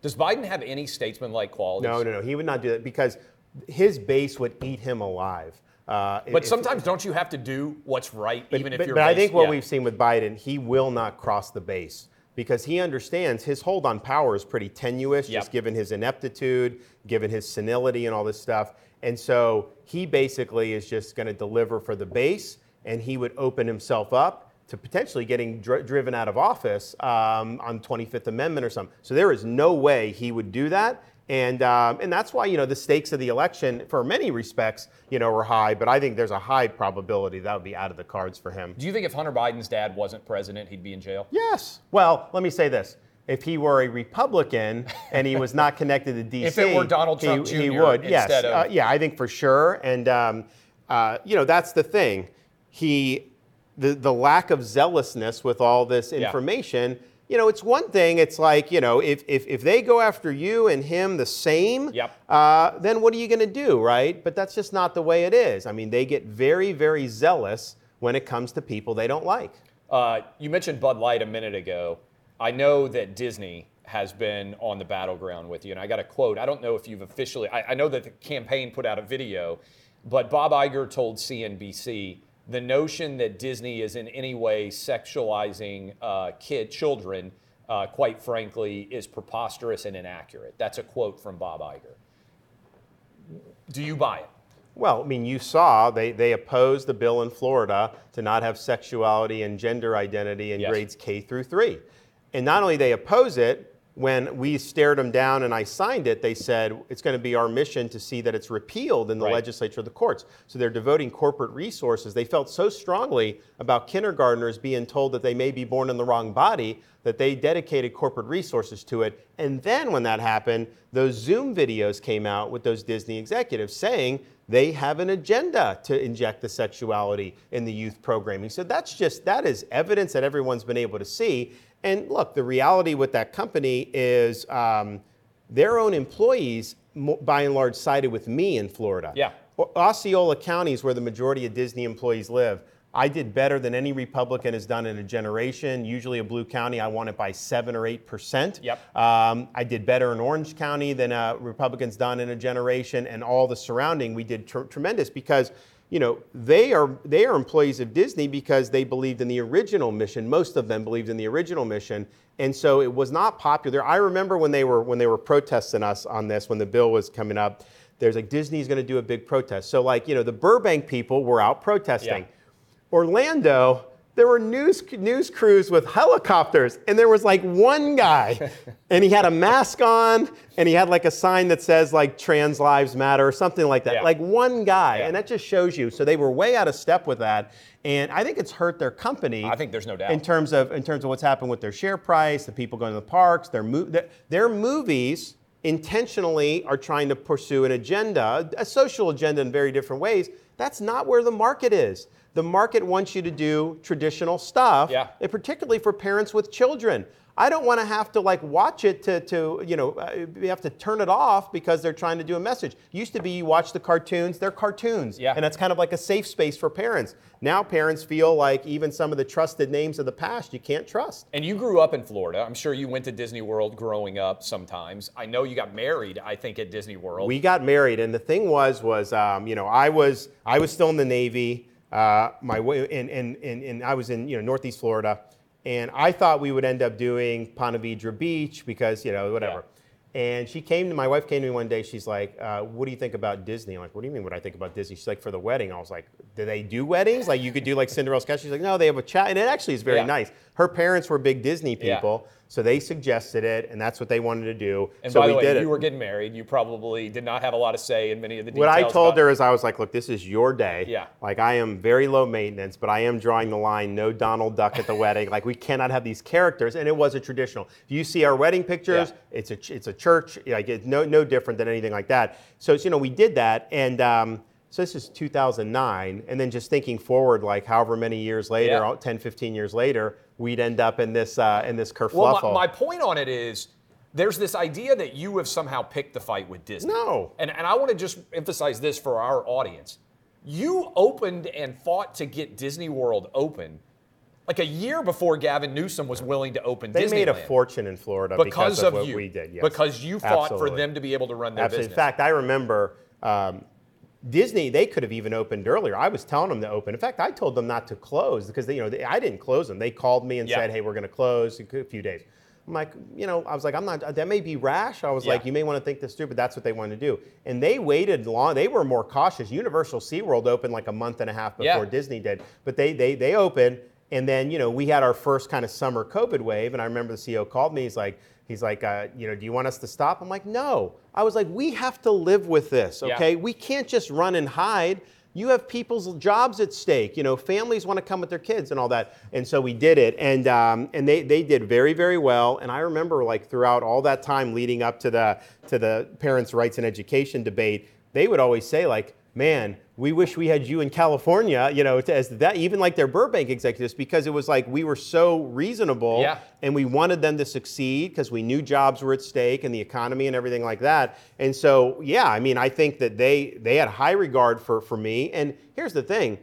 Does Biden have any statesman-like qualities? No, no, no. He would not do that because his base would eat him alive. Uh, but if, sometimes don't you have to do what's right, but, even but, if you're. But based, I think what yeah. we've seen with Biden, he will not cross the base because he understands his hold on power is pretty tenuous, yep. just given his ineptitude, given his senility, and all this stuff. And so he basically is just going to deliver for the base, and he would open himself up to potentially getting dr- driven out of office um, on 25th Amendment or something. So there is no way he would do that. And, um, and that's why, you know, the stakes of the election, for many respects, you know, are high. But I think there's a high probability that would be out of the cards for him. Do you think if Hunter Biden's dad wasn't president, he'd be in jail? Yes. Well, let me say this. If he were a Republican and he was not connected to D.C., If it were Donald Trump he, he Jr. would. Yes. instead of- Uh, yeah, I think for sure. And um, uh, you know, that's the thing. He, the the lack of zealousness with all this Yeah. information. You know, it's one thing. It's like you know, if if, if they go after you and him the same, Yep. uh, then what are you going to do, right? But that's just not the way it is. I mean, they get very very zealous when it comes to people they don't like. Uh, you mentioned Bud Light a minute ago. I know that Disney has been on the battleground with you, and I got a quote. I don't know if you've officially. I, I know that the campaign put out a video, but Bob Iger told CNBC the notion that Disney is in any way sexualizing uh, kid children, uh, quite frankly, is preposterous and inaccurate. That's a quote from Bob Iger. Do you buy it? Well, I mean, you saw they, they opposed the bill in Florida to not have sexuality and gender identity in Yes. grades K through three. And not only they oppose it, when we stared them down and I signed it, they said it's going to be our mission to see that it's repealed in the Right. legislature of the courts. So they're devoting corporate resources. They felt so strongly about kindergartners being told that they may be born in the wrong body that they dedicated corporate resources to it. And then when that happened, those Zoom videos came out with those Disney executives saying they have an agenda to inject the sexuality in the youth programming. So that's just that is evidence that everyone's been able to see. And look, the reality with that company is um, their own employees, by and large, sided with me in Florida. Yeah. Osceola County is where the majority of Disney employees live. I did better than any Republican has done in a generation. Usually, a blue county, I won it by seven or eight percent. Yep. Um, I did better in Orange County than uh, Republicans done in a generation, and all the surrounding. We did tr- tremendous because you know they are they are employees of Disney because they believed in the original mission. Most of them believed in the original mission, and so it was not popular. I remember when they were when they were protesting us on this when the bill was coming up. There's like Disney's going to do a big protest. So like you know the Burbank people were out protesting. Yeah. Orlando, there were news news crews with helicopters, and there was like one guy, and he had a mask on, and he had like a sign that says like "Trans Lives Matter" or something like that. Yeah. Like one guy, Yeah. and that just shows you. So they were way out of step with that, and I think it's hurt their company. I think there's no doubt. in terms of in terms of what's happened with their share price, the people going to the parks, their mo- their, their movies intentionally are trying to pursue an agenda, a social agenda in very different ways. That's not where the market is. The market wants you to do traditional stuff, Yeah. and particularly for parents with children. I don't want to have to like watch it to, to you know, uh, you have to turn it off because they're trying to do a message. Used to be you watch the cartoons, they're cartoons. Yeah. And that's kind of like a safe space for parents. Now parents feel like even some of the trusted names of the past you can't trust. And you grew up in Florida. I'm sure you went to Disney World growing up sometimes. I know you got married, I think, at Disney World. We got married, and the thing was, was um, you know, I was I was still in the Navy. Uh, my way, and, and, and, and I was in you know Northeast Florida, and I thought we would end up doing Ponte Vedra Beach because you know whatever. And she came to my wife came to me one day. She's like, uh, "What do you think about Disney?" I'm like, "What do you mean? What I think about Disney?" She's like, "For the wedding." I was like, "Do they do weddings? Like you could do like Cinderella sketch?" She's like, "No, they have a chat, and it actually is very Yeah. nice." Her parents were big Disney Yeah. So they suggested it, and that's what they wanted to do. and so by we the way, did you it. were getting married. You probably did not have a lot of say in many of the details. What. I told her is I was like, look, this is your day. Yeah. Like I am very low maintenance, but I am drawing the line, no Donald Duck at the wedding. Like we cannot have these characters, and it was a traditional. If you see our wedding pictures, Yeah. it's a it's a church. Like it's no no different than anything like that. So it's, you know we did that, and um, so this is 2009, and then just thinking forward, like however many years later, Yeah. 10, 15 years later, we'd end up in this uh, in this kerfluffle. Well, my, my point on it is there's this idea that you have somehow picked the fight with Disney. No. And, and I want to just emphasize this for our audience. You opened and fought to get Disney World open like a year before Gavin Newsom was willing to open Disney. they Disneyland. made a fortune in Florida because, of, of, what you. we did. Yes. Because you fought for them to be able to run their Absolutely. In fact, I remember um, Disney. They could have even opened earlier. I was telling them to open. In fact, I told them not to close because they, you know they, I didn't close them. They called me and Yeah. said, "Hey, we're going to close in a few days." I'm like, you know, I was like, I'm not. That may be rash. I was Yeah. like, you may want to think this through, but that's what they wanted to do. And they waited long. They were more cautious. Universal SeaWorld opened like a month and a half before Yeah. Disney did, but they they they opened. And then, you know, we had our first kind of summer COVID wave, and I remember the CEO called me. He's like, he's like, uh, you know, do you want us to stop? I'm like, no. I was like, we have to live with this, Yeah. okay? We can't just run and hide. You have people's jobs at stake. You know, families want to come with their kids and all that. And so we did it, and um, and they they did very very well. And I remember like throughout all that time leading up to the to the parents' rights and education debate, they would always say like, man, we wish we had you in California. You know, to, as that even like their Burbank executives because it was like we were so reasonable Yeah. and we wanted them to succeed because we knew jobs were at stake and the economy and everything like that. And so, yeah, I mean, I think that they they had high regard for for me. And here's the thing.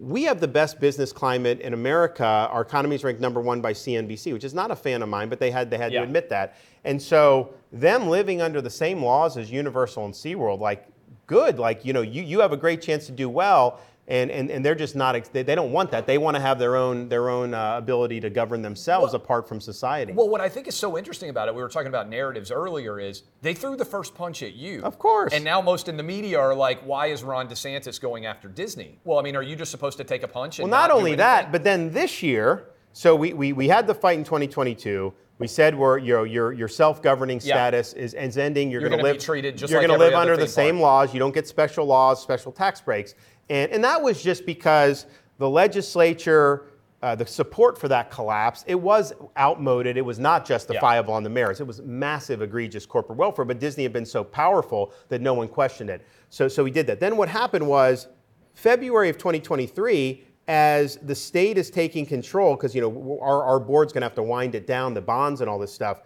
We have the best business climate in America. Our economy is ranked number one by CNBC, which is not a fan of mine, but they had they had Yeah. to admit that. And so, them living under the same laws as Universal and SeaWorld, like good, like you know, you, you have a great chance to do well, and, and, and they're just not. They, they don't want that. They want to have their own their own uh, ability to govern themselves Well- apart from society. Well, what I think is so interesting about it, we were talking about narratives earlier, is they threw the first punch at you. Of course. And now most in the media are like, why is Ron DeSantis going after Disney? Well, I mean, are you just supposed to take a punch? And Well, not do only that, but then this year, so we, we, we had the fight in 2022. We said we're, you know, your, your self-governing Yeah. status is, is ending. You're, You're going to live be treated just You're like gonna live under the same park. laws. You don't get special laws, special tax breaks, and and that was just because the legislature. Uh, the support for that collapse, it was outmoded. It was not justifiable on the merits. It was massive, egregious corporate welfare, but Disney had been so powerful that no one questioned it. So, so we did that. Then what happened was February of 2023, as the state is taking control, because you know our, our board's going to have to wind it down, the bonds and all this stuff.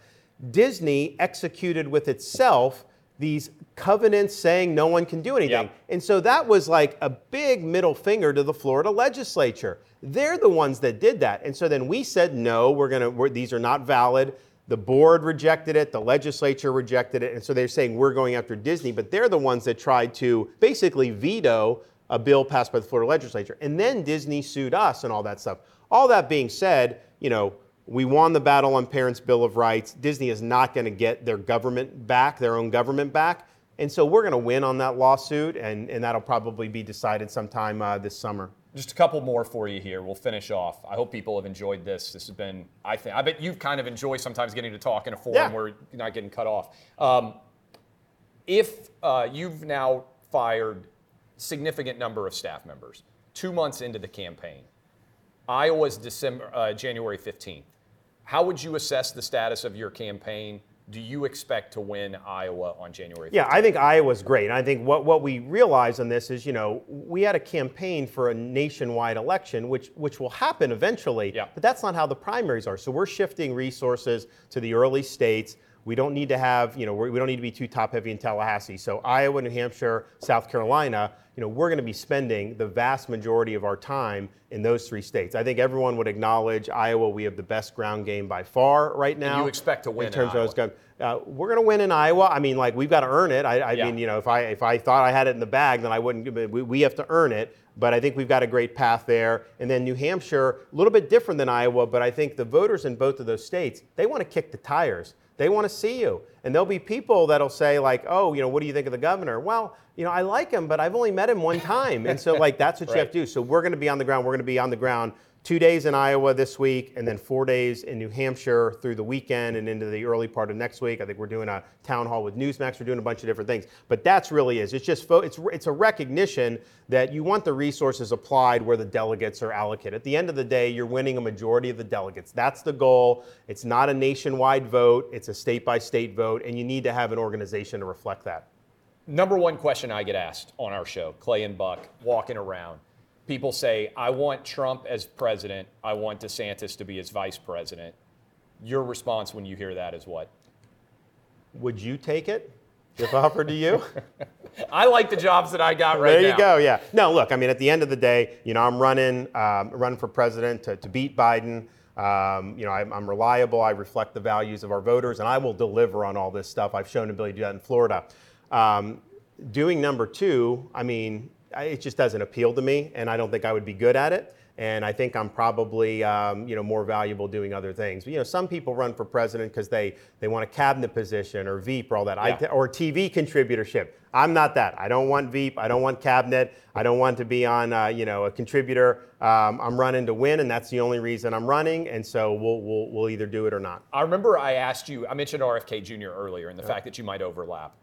Disney executed with itself these covenants saying no one can do anything. Yep. And so that was like a big middle finger to the Florida legislature. They're the ones that did that. And so then we said, no, we're going to, these are not valid. The board rejected it, the legislature rejected it. And so they're saying we're going after Disney, but they're the ones that tried to basically veto a bill passed by the Florida legislature. And then Disney sued us and all that stuff. All that being said, you know, we won the battle on Parents' Bill of Rights. Disney is not going to get their government back, their own government back. And so we're going to win on that lawsuit, and, and that'll probably be decided sometime uh, this summer. Just a couple more for you here. We'll finish off. I hope people have enjoyed this. This has been, I think, I bet you've kind of enjoyed sometimes getting to talk in a forum Yeah. where you're not getting cut off. Um, if uh, you've now fired significant number of staff members, two months into the campaign, Iowa's December, uh, January 15th. How would you assess the status of your campaign? Do you expect to win Iowa on January 15th? Yeah, I think Iowa's great. And I think what, what we realize on this is, you know, we had a campaign for a nationwide election, which, which will happen eventually, Yeah. but that's not how the primaries are. So we're shifting resources to the early states. We don't need to have, you know, we don't need to be too top heavy in Tallahassee. So Iowa, New Hampshire, South Carolina, you know, we're going to be spending the vast majority of our time in those three states. I think everyone would acknowledge Iowa. We have the best ground game by far right now. you expect to win in in terms of Iowa? those uh, we're going to win in Iowa. I mean, like we've got to earn it. I, I Yeah. mean, you know, if I if I thought I had it in the bag, then I wouldn't. We, we have to earn it. But I think we've got a great path there. And then New Hampshire, a little bit different than Iowa, but I think the voters in both of those states they want to kick the tires. They want to see you. And there'll be people that'll say like, "Oh, you know, what do you think of the governor?" Well, you know, I like him, but I've only met him one time. And so like that's what you have to do. So we're going to be on the ground. We're going to be on the ground two days in Iowa this week, and then four days in New Hampshire through the weekend and into the early part of next week. I think we're doing a town hall with Newsmax. We're doing a bunch of different things, but that's really is. It's just it's it's a recognition that you want the resources applied where the delegates are allocated. At the end of the day, you're winning a majority of the delegates. That's the goal. It's not a nationwide vote. It's a state by state vote, and you need to have an organization to reflect that. Number one question I get asked on our show, Clay and Buck, walking around. People say, I want Trump as president. I want DeSantis to be his vice president. Your response when you hear that is what? Would you take it if offered to you? I like the jobs that I got right there you now. go. Yeah. No, look. I mean, at the end of the day, you know, I'm running, um, running for president to, to beat Biden. Um, you know, I'm, I'm reliable. I reflect the values of our voters, and I will deliver on all this stuff. I've shown ability to do that in Florida. Um, doing number two, I mean, it just doesn't appeal to me, and I don't think I would be good at it. and I think I'm probably um, you know more valuable doing other things. But, You know, some people run for president because they they want a cabinet position or VP or all that, Yeah. I, or TV contributorship. I'm not that. I don't want VP. I don't want cabinet. I don't want to be on uh, you know a contributor. Um, I'm running to win, and that's the only reason I'm running. And so we'll we'll, we'll either do it or not. I remember I asked you, I mentioned RFK Jr. earlier and the fact that you might overlap.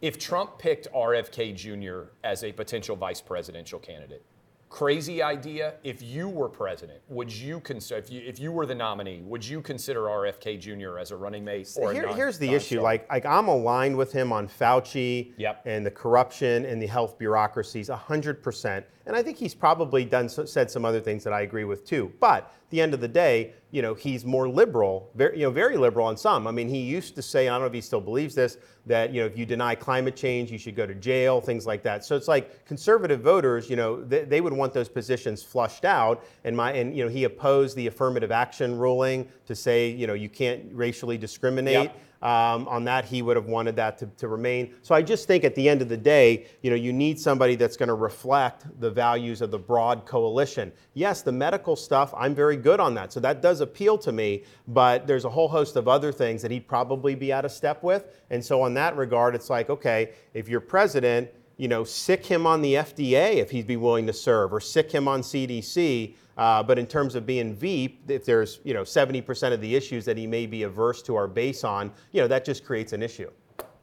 If Trump picked RFK Jr. as a potential vice presidential candidate, crazy idea. If you were president, would you consider, if you, if you were the nominee, would you consider RFK Jr. as a running mate? Or Here- non- here's the issue. Like, like I'm aligned with him on Fauci Yep. and the corruption and the health bureaucracies 100%. And I think he's probably done said some other things that I agree with too. But at the end of the day, you know, he's more liberal, very, you know, very liberal on some. I mean, he used to say, I don't know if he still believes this, that you know, if you deny climate change, you should go to jail, things like that. So it's like conservative voters, you know, they, they would want those positions flushed out. And my, and you know, he opposed the affirmative action ruling to say, you know, you can't racially discriminate. Yep. Um, on that, he would have wanted that to, to remain. So I just think at the end of the day, you know, you need somebody that's going to reflect the values of the broad coalition. Yes, the medical stuff, I'm very good on that. So that does appeal to me, but there's a whole host of other things that he'd probably be out of step with. And so on that regard, it's like, okay, if you're president, you know, sic him on the FDA if he'd be willing to serve, or sic him on CDC. Uh, but in terms of being Veep, if there's you know 70% of the issues that he may be averse to our base on, you know that just creates an issue.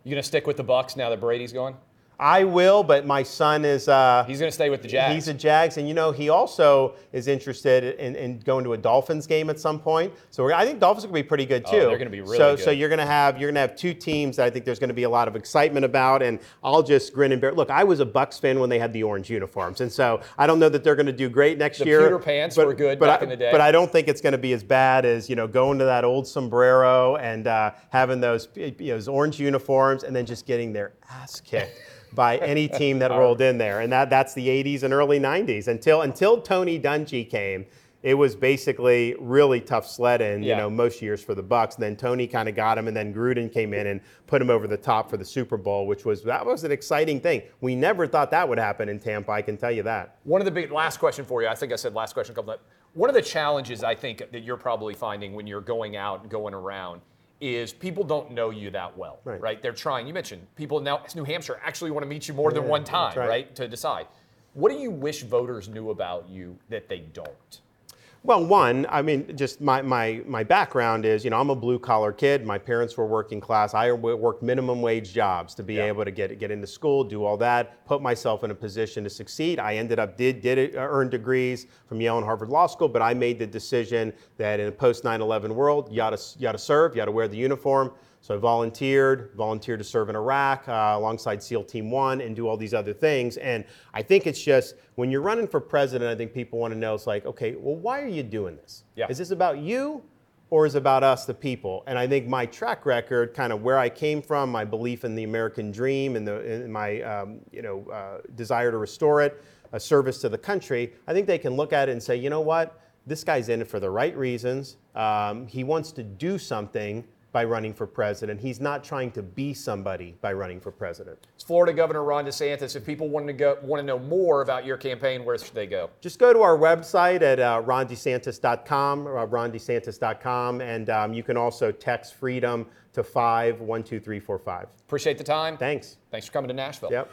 You to stick with the Bucs now that Brady's gone? I will, but my son is. Uh, He's going to stay with the Jags. He's a Jags, and you know he also is interested in, in going to a Dolphins game at some point. So we're, I think Dolphins are going to be pretty good Oh, too. they're gonna be really so, good. So you're going to have you're going to have two teams that I think there's going to be a lot of excitement about, and I'll just grin and bear. Look, I was a Bucs fan when they had the orange uniforms, and so I don't know that they're going to do great next The year. pewter pants but- were good but back I, in the day. But I don't think it's going to be as bad as you know going to that old sombrero and uh, having those you know, those orange uniforms and then just getting their ass kicked by any team that rolled in there. And that that's the 80s and early 90s until until Tony Dungy came. It was basically really tough sledding, Yeah. you know, most years for the Bucs. then Tony kind of got him, and then Gruden came in and put him over the top for the Super Bowl, which was that was an exciting thing. We never thought that would happen in Tampa. I can tell you that. One of the big last question for you. I think I said last question a couple of One of the challenges I think that you're probably finding when you're going out and going around is people don't know you that well, Right. They're trying. You mentioned people now New Hampshire actually want to meet you more than one time, right. right. To decide. What do you wish voters knew about you that they don't? Well, one, I mean, just my, my, my background is, you know, I'm a blue collar kid. My parents were working class. I worked minimum wage jobs to be Yeah. able to get, get into school, do all that, put myself in a position to succeed. I ended up, did, did it, uh, earn degrees from Yale and Harvard Law School, but I made the decision that in a post 9 11 world, you ought, to, you ought to serve, you ought to wear the uniform. So I volunteered, volunteered to serve in Iraq uh, alongside SEAL Team One and do all these other things. And I think it's just when you're running for president, I think people want to know it's like, okay, well, why are you doing this? Yeah. Is this about you or is about us, the people? And I think my track record, kind of where I came from, my belief in the American dream and, the, and my um, you know, uh, desire to restore it, a service to the country, I think they can look at it and say, you know what? This guy's in it for the right reasons. Um, he wants to do something by running for president. He's not trying to be somebody by running for president. It's Florida Governor Ron DeSantis. If people want to go want to know more about your campaign, where should they go? Just go to our website at uh, rondesantis.com, uh, rondesantis.com, and um, you can also text freedom to 512345. Appreciate the time. Thanks. Thanks for coming to Nashville. Yep.